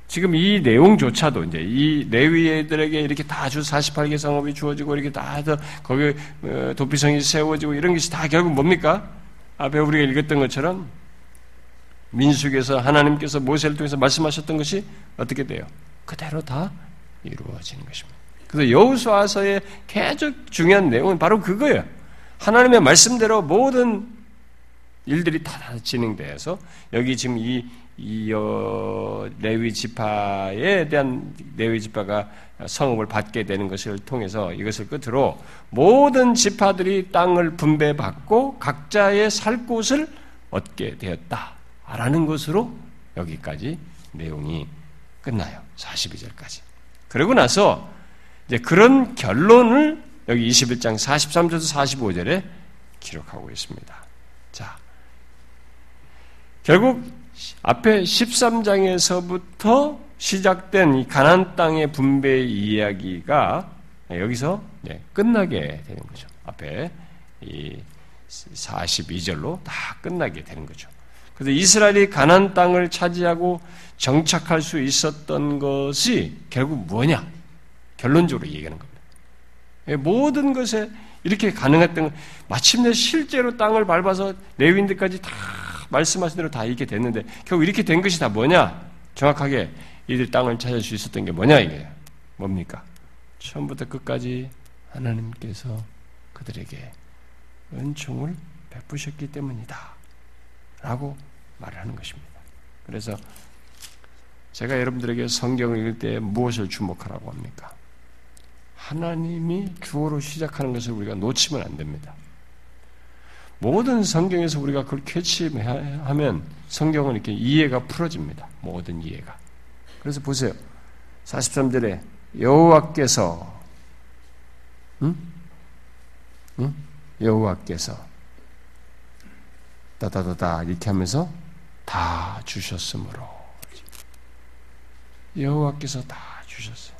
Speaker 1: 지금 이 내용조차도 이제 이 레위애들에게 이렇게 다 주 48개 성읍이 주어지고 이렇게 다 거기 어, 도피성이 세워지고 이런 것이 다 결국 뭡니까? 앞에 우리가 읽었던 것처럼 민숙에서 하나님께서 모세를 통해서 말씀하셨던 것이 어떻게 돼요? 그대로 다 이루어지는 것입니다. 그래서 여우수아서의 계속 중요한 내용은 바로 그거예요. 하나님의 말씀대로 모든 일들이 다 진행돼서 여기 지금 이, 이 어, 레위 지파에 대한 레위 지파가 성읍을 받게 되는 것을 통해서 이것을 끝으로 모든 지파들이 땅을 분배받고 각자의 살 곳을 얻게 되었다 라는 것으로 여기까지 내용이 끝나요. 42절까지. 그러고 나서 이제 그런 결론을 여기 21장 43절에서 45절에 기록하고 있습니다. 자, 결국 앞에 13장에서부터 시작된 이 가난 땅의 분배 이야기가 여기서 끝나게 되는 거죠. 앞에 이 42절로 다 끝나게 되는 거죠. 그래서 이스라엘이 가난 땅을 차지하고 정착할 수 있었던 것이 결국 뭐냐? 결론적으로 얘기하는 겁니다. 모든 것에 이렇게 가능했던 마침내 실제로 땅을 밟아서 레윈들까지 다 말씀하신 대로 다 이렇게 됐는데 결국 이렇게 된 것이 다 뭐냐? 정확하게 이들 땅을 찾을 수 있었던 게 뭐냐 이게 뭡니까? 처음부터 끝까지 하나님께서 그들에게 은총을 베푸셨기 때문이다. 라고 말을 하는 것입니다. 그래서 제가 여러분들에게 성경을 읽을 때 무엇을 주목하라고 합니까? 하나님이 주어로 시작하는 것을 우리가 놓치면 안 됩니다. 모든 성경에서 우리가 그걸 캐치하면 성경은 이렇게 이해가 풀어집니다. 모든 이해가. 그래서 보세요. 43절에 여호와께서 응? 응? 여호와께서 따다다다 이렇게 하면서 다 주셨으므로 여호와께서 다 주셨어요.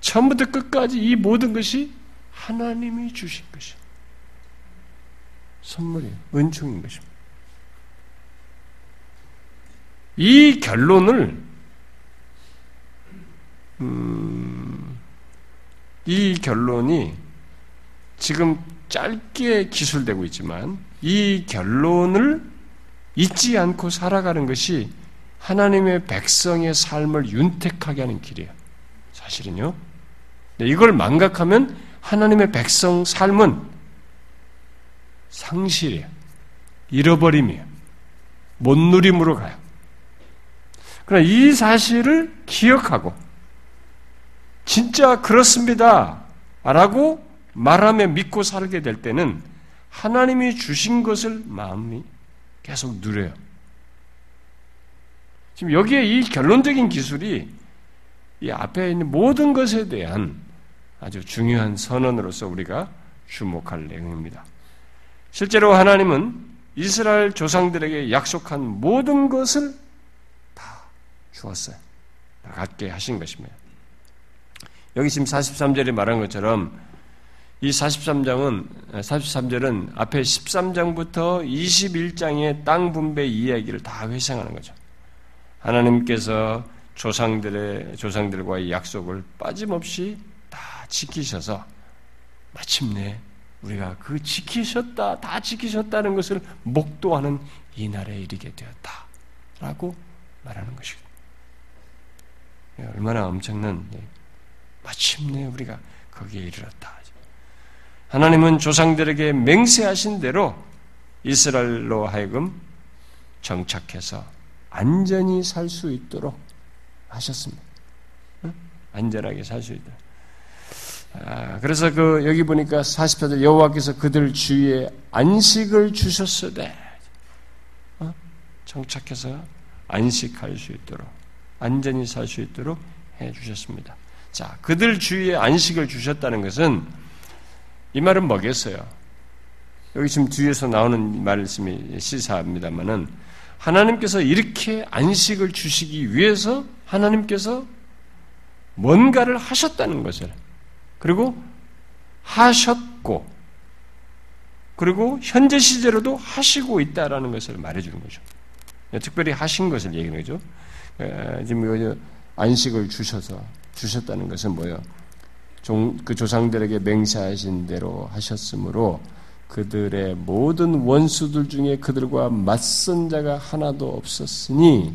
Speaker 1: 처음부터 끝까지 이 모든 것이 하나님이 주신 것이 선물이에요. 은총인 것입니다. 이 결론을 음, 이 결론이 지금 짧게 기술되고 있지만 이 결론을 잊지 않고 살아가는 것이 하나님의 백성의 삶을 윤택하게 하는 길이에요. 사실은요. 이걸 망각하면 하나님의 백성 삶은 상실이에요. 잃어버림이에요. 못 누림으로 가요. 그러나 이 사실을 기억하고 진짜 그렇습니다. 라고 말하며 믿고 살게 될 때는 하나님이 주신 것을 마음이 계속 누려요. 지금 여기에 이 결론적인 기술이 이 앞에 있는 모든 것에 대한 아주 중요한 선언으로서 우리가 주목할 내용입니다. 실제로 하나님은 이스라엘 조상들에게 약속한 모든 것을 다 주었어요. 갖게 하신 것입니다. 여기 지금 43절에 말한 것처럼 이 43장은 43절은 앞에 13장부터 21장의 땅 분배 이야기를 다 회상하는 거죠. 하나님께서 조상들의 조상들과의 약속을 빠짐없이 다 지키셔서 마침내 우리가 그 지키셨다, 다 지키셨다는 것을 목도하는 이 날에 이르게 되었다 라고 말하는 것이죠. 얼마나 엄청난 마침내 우리가 거기에 이르렀다. 하나님은 조상들에게 맹세하신 대로 이스라엘로 하여금 정착해서 안전히 살 수 있도록 하셨습니다. 안전하게 살 수 있도록. 아, 그래서 그 여기 보니까 44절 여호와께서 그들 주위에 안식을 주셨으되 어? 정착해서 안식할 수 있도록 안전히 살 수 있도록 해 주셨습니다. 자, 그들 주위에 안식을 주셨다는 것은 이 말은 뭐겠어요? 여기 지금 뒤에서 나오는 말씀이 시사합니다만은 하나님께서 이렇게 안식을 주시기 위해서 하나님께서 뭔가를 하셨다는 것을 그리고 하셨고 그리고 현재 시제로도 하시고 있다라는 것을 말해주는 거죠. 특별히 하신 것을 얘기하는 거죠. 지금 안식을 주셔서 주셨다는 것은 뭐예요? 그 조상들에게 맹세하신 대로 하셨으므로 그들의 모든 원수들 중에 그들과 맞선 자가 하나도 없었으니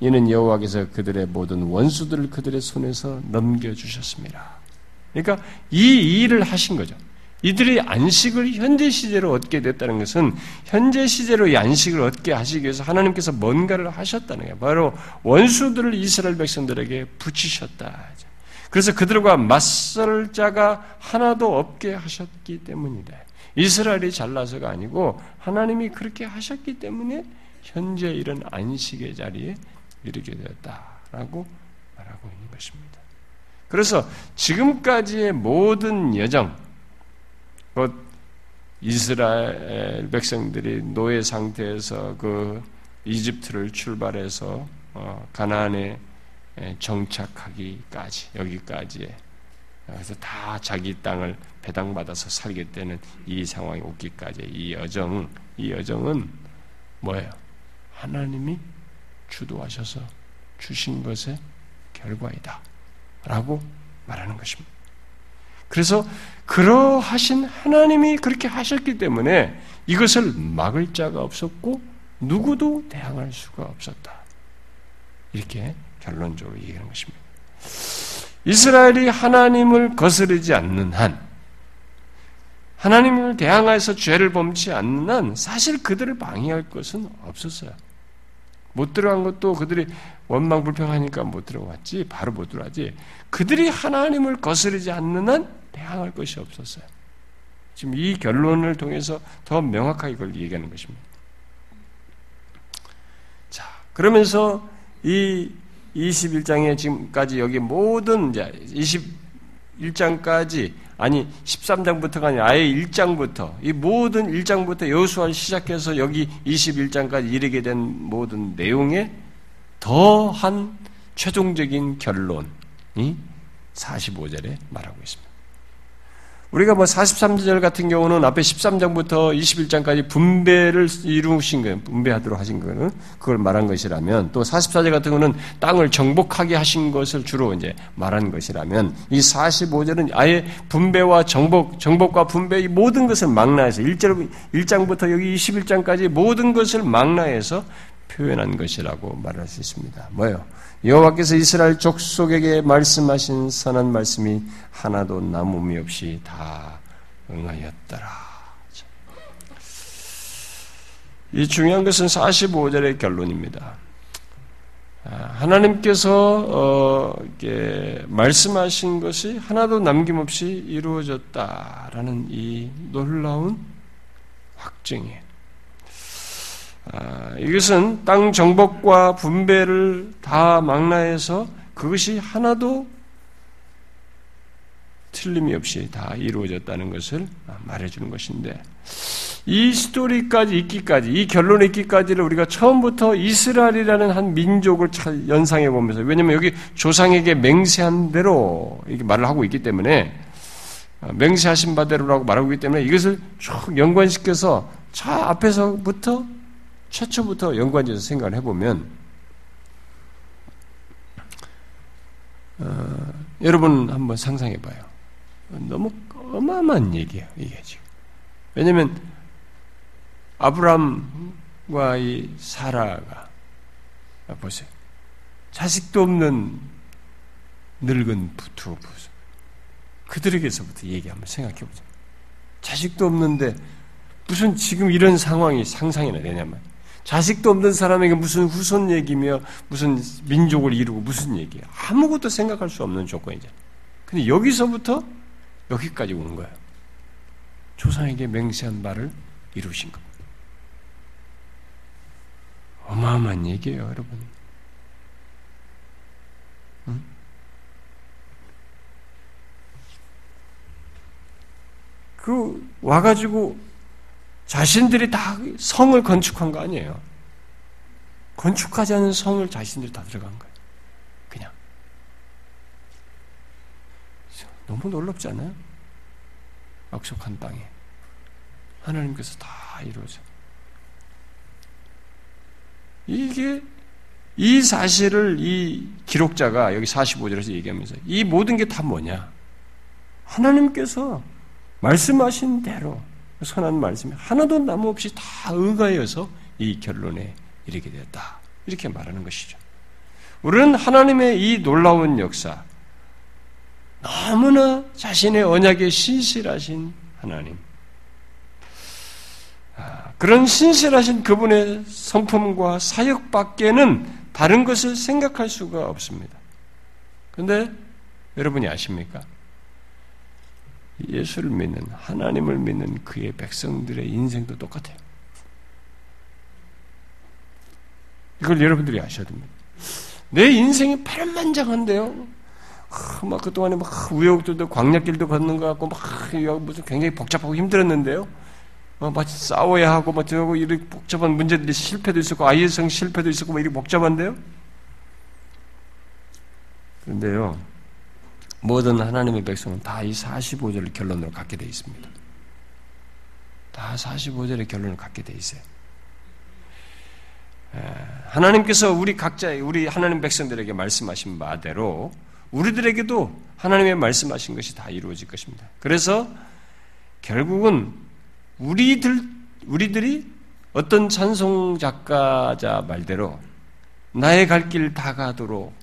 Speaker 1: 이는 여호와께서 그들의 모든 원수들을 그들의 손에서 넘겨 주셨습니다. 그러니까 이 일을 하신 거죠. 이들이 안식을 현재 시제로 얻게 됐다는 것은 현재 시제로 이 안식을 얻게 하시기 위해서 하나님께서 뭔가를 하셨다는 거예요. 바로 원수들을 이스라엘 백성들에게 붙이셨다. 그래서 그들과 맞설 자가 하나도 없게 하셨기 때문이다. 이스라엘이 잘나서가 아니고 하나님이 그렇게 하셨기 때문에 현재 이런 안식의 자리에 이르게 되었다라고 말하고 있는 것입니다. 그래서 지금까지의 모든 여정, 곧 이스라엘 백성들이 노예 상태에서 그 이집트를 출발해서 어, 가나안에 예, 정착하기까지 여기까지에 그래서 다 자기 땅을 배당받아서 살게 되는 이 상황이 오기까지 이 여정 이 여정은 뭐예요? 하나님이 주도하셔서 주신 것의 결과이다라고 말하는 것입니다. 그래서 그러하신 하나님이 그렇게 하셨기 때문에 이것을 막을 자가 없었고 누구도 대항할 수가 없었다. 이렇게 결론적으로 얘기하는 것입니다. 이스라엘이 하나님을 거스르지 않는 한, 하나님을 대항해서 죄를 범치 않는 한, 사실 그들을 방해할 것은 없었어요. 못 들어간 것도 그들이 원망 불평하니까 못 들어갔지, 바로 못 들어가지. 그들이 하나님을 거스르지 않는 한 대항할 것이 없었어요. 지금 이 결론을 통해서 더 명확하게 그걸 얘기하는 것입니다. 자, 그러면서 이 21장에 지금까지 여기 모든 이제 21장까지 아니 13장부터가 아니라 아예 1장부터 이 모든 1장부터 여수와를 시작해서 여기 21장까지 이르게 된 모든 내용에 더한 최종적인 결론이 45절에 말하고 있습니다. 우리가 뭐 43절 같은 경우는 앞에 13장부터 21장까지 분배를 이루신 거예요. 분배하도록 하신 거는 그걸 말한 것이라면 또 44절 같은 경우는 땅을 정복하게 하신 것을 주로 이제 말한 것이라면 이 45절은 아예 분배와 정복, 정복과 분배 이 모든 것을 망라해서 1절, 1장부터 여기 21장까지 모든 것을 망라해서 표현한 것이라고 말할 수 있습니다. 뭐요? 여호와께서 이스라엘 족속에게 말씀하신 선한 말씀이 하나도 남음이 없이 다 응하였더라. 이 중요한 것은 45절의 결론입니다. 아, 하나님께서 어, 말씀하신 것이 하나도 남김없이 이루어졌다라는 이 놀라운 확증이에요. 아, 이것은 땅 정복과 분배를 다 망라해서 그것이 하나도 틀림이 없이 다 이루어졌다는 것을 말해주는 것인데 이 스토리까지 있기까지, 이 결론에 있기까지를 우리가 처음부터 이스라엘이라는 한 민족을 연상해 보면서, 왜냐면 여기 조상에게 맹세한 대로 이렇게 말을 하고 있기 때문에, 어, 맹세하신 바대로라고 말하고 있기 때문에 이것을 쭉 연관시켜서 저 앞에서부터, 최초부터 연관지어서 생각을 해보면, 어, 여러분 한번 상상해 봐요. 너무 어마어마한 얘기예요, 이게 지금. 왜냐면, 아브람과 이 사라가 보세요. 자식도 없는 늙은 두 부부. 그들에게서부터 얘기 한번 생각해 보자. 자식도 없는데 무슨 지금 이런 상황이 상상이나 되냐면 자식도 없는 사람에게 무슨 후손 얘기며 무슨 민족을 이루고 무슨 얘기야. 아무것도 생각할 수 없는 조건이죠. 근데 여기서부터 여기까지 오는 거예요. 조상에게 맹세한 바를 이루신 겁니다. 어마어마한 얘기예요, 여러분. 응? 그 와가지고 자신들이 다 성을 건축한 거 아니에요. 건축하지 않은 성을 자신들이 다 들어간 거예요. 그냥. 너무 놀랍지 않아요? 약속한 땅에. 하나님께서 다 이루어져. 이게 이 사실을 이 기록자가 여기 45절에서 얘기하면서 이 모든 게 다 뭐냐? 하나님께서 말씀하신 대로 선한 말씀이 하나도 남없이 다 응하여서 이 결론에 이르게 되었다. 이렇게 말하는 것이죠. 우리는 하나님의 이 놀라운 역사, 너무나 자신의 언약에 신실하신 하나님, 그런 신실하신 그분의 성품과 사역 밖에는 다른 것을 생각할 수가 없습니다. 근데 여러분이 아십니까? 예수를 믿는 하나님을 믿는 그의 백성들의 인생도 똑같아요. 이걸 여러분들이 아셔야 됩니다. 내 인생이 파란만장한데요. 막 그동안에 막 우여곡절도 광약길도 걷는 것 같고 막 무슨 굉장히 복잡하고 힘들었는데요. 어, 싸워야 하고 막 저고 이렇게 복잡한 문제들이 실패도 있었고 아이성 실패도 있었고 막 이렇게 복잡한데요. 그런데요. 모든 하나님의 백성은 다 이 45절을 결론으로 갖게 되어 있습니다. 다 45절의 결론을 갖게 되어 있어요. 하나님께서 우리 각자, 우리 하나님 백성들에게 말씀하신 바대로 우리들에게도 하나님의 말씀하신 것이 다 이루어질 것입니다. 그래서 결국은 우리들, 우리들이 어떤 찬송 작가자 말대로 나의 갈 길 다 가도록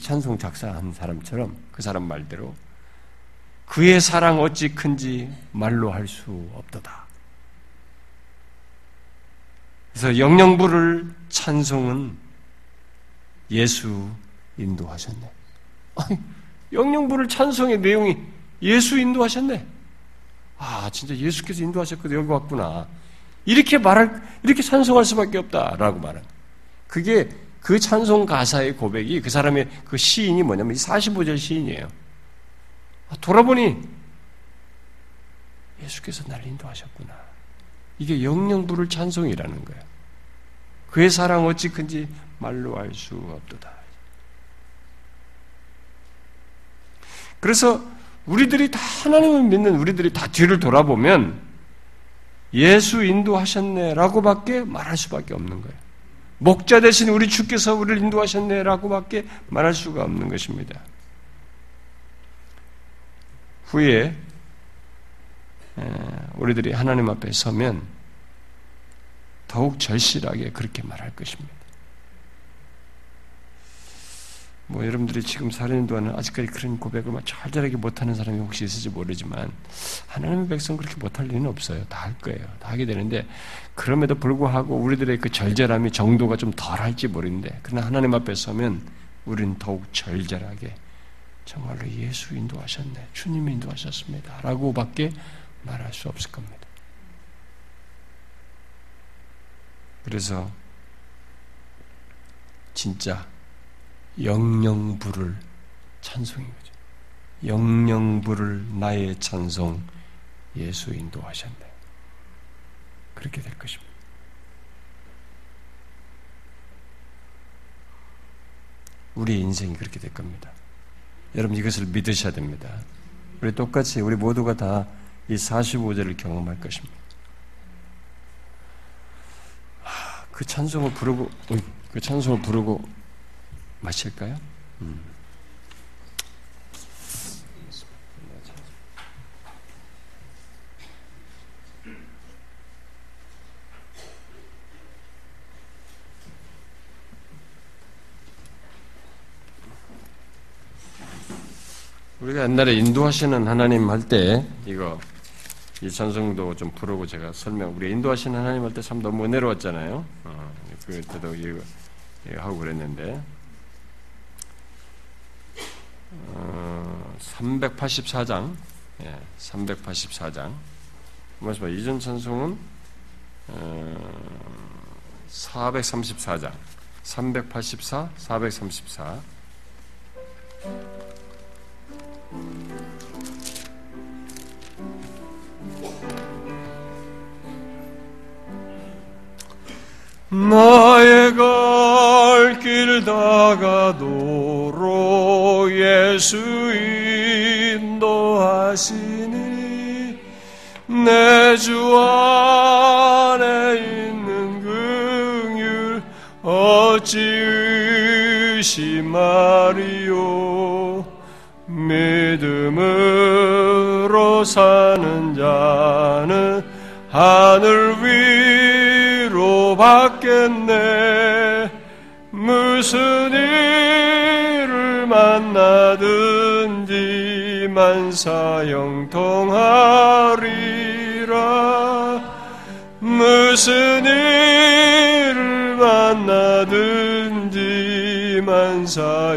Speaker 1: 찬송 작사한 사람처럼 그 사람 말대로 그의 사랑 어찌 큰지 말로 할 수 없도다. 그래서 영영부를 찬송은 예수 인도하셨네. 영영부를 찬송의 내용이 예수 인도하셨네. 아, 진짜 예수께서 인도하셨거든 여기 왔구나. 이렇게 말할, 이렇게 찬송할 수밖에 없다라고 말은. 그게 그 찬송 가사의 고백이 그 사람의 그 시인이 뭐냐면 이 45절 시인이에요. 아, 돌아보니 예수께서 날 인도하셨구나. 이게 영영부를 찬송이라는 거예요. 그의 사랑 어찌 큰지 말로 알 수 없도다. 그래서 우리들이 다 하나님을 믿는 우리들이 다 뒤를 돌아보면 예수 인도하셨네라고밖에 말할 수밖에 없는 거예요. 목자 대신 우리 주께서 우리를 인도하셨네라고밖에 말할 수가 없는 것입니다. 후에 우리들이 하나님 앞에 서면 더욱 절실하게 그렇게 말할 것입니다. 뭐 여러분들이 지금 살아있는 동안은 아직까지 그런 고백을 막 절절하게 못하는 사람이 혹시 있을지 모르지만 하나님의 백성 그렇게 못할 리는 없어요. 다 할 거예요. 다 하게 되는데 그럼에도 불구하고 우리들의 그 절절함이 정도가 좀 덜할지 모르는데 그러나 하나님 앞에 서면 우리는 더욱 절절하게 정말로 예수 인도하셨네. 주님 인도하셨습니다. 라고밖에 말할 수 없을 겁니다. 그래서 진짜 영영부를 찬송인 거죠. 영영부를 나의 찬송 예수 인도하셨네. 그렇게 될 것입니다. 우리 인생이 그렇게 될 겁니다. 여러분 이것을 믿으셔야 됩니다. 우리 똑같이 우리 모두가 다 이 45절을 경험할 것입니다. 그 찬송을 부르고 그 찬송을 부르고 마실까요? 음. 우리가 옛날에 인도하시는 하나님 할 때 이거 이 찬송도 좀 부르고 제가 설명 우리 인도하시는 하나님 할 때 참 너무 은혜로웠잖아요. 어, 그때도 이거, 하고 그랬는데 어, 384장. 예, 384장. 말씀 이전 찬송은 어, 434장. 384 434 나의 갈 길 다가도 록 예수 인도하시니 내 주 안에 있는 긍휼 어찌 의심하리요? 믿음으로 사는 자는 하늘 위로 받겠네. 무슨 만나든지 만사형통하리라. 무슨 일을 만나든지 만사형통하리라.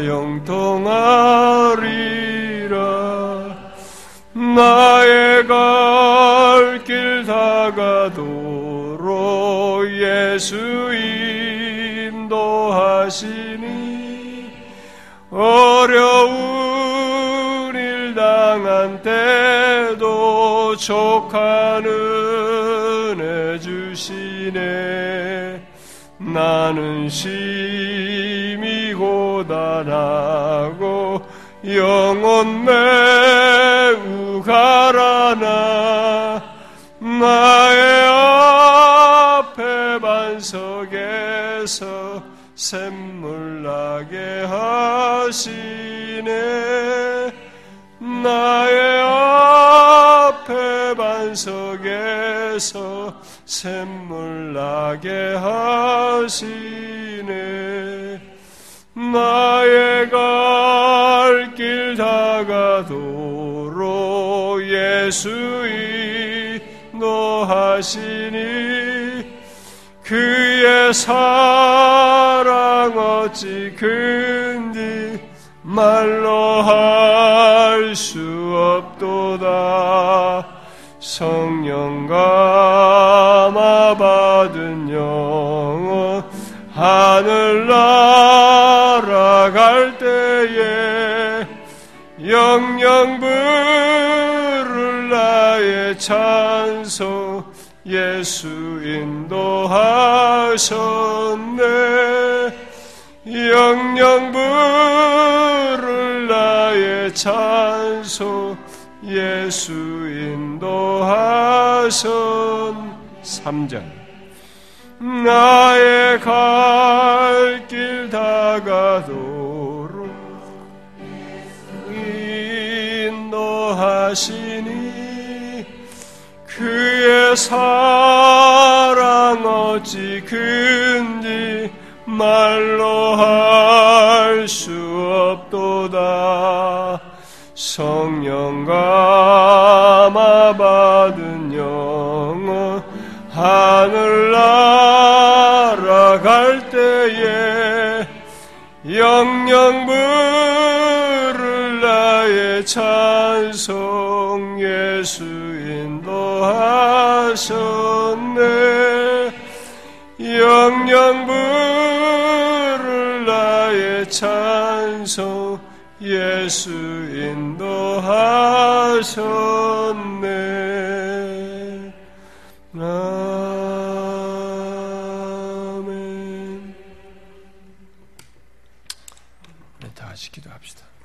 Speaker 1: 나의 갈 길 다가도록 예수 인도하시니 어려운 일 당한 때도 족한 은혜 주시네. 나는 심히 고단하고 영혼 매우 가라나. 나의 앞에 반석에서 샘물 나게 하시네 나의 앞에 반석에서 샘물 나게 하시네. 나의 갈 길 다가도록 예수 인도하시니 그의 사랑 어찌 근디 말로 할수 없도다. 성령 감화 받은 영혼 하늘 날아갈 때에 영영 부를 나의 찬송 예수 인도하셨네. 영영 부를 찬송 예수 인도하셨 3절. 나의 갈 길 다가도록 인도하시니 그의 사랑 어찌 큰지 말로 할 수 없도다 성령 감화 받은 영혼 하늘 날아갈 때에 영영 부를 나의 찬송 예수 인도하셨네. 영영 부를 나의 찬송 예수 인도하셨네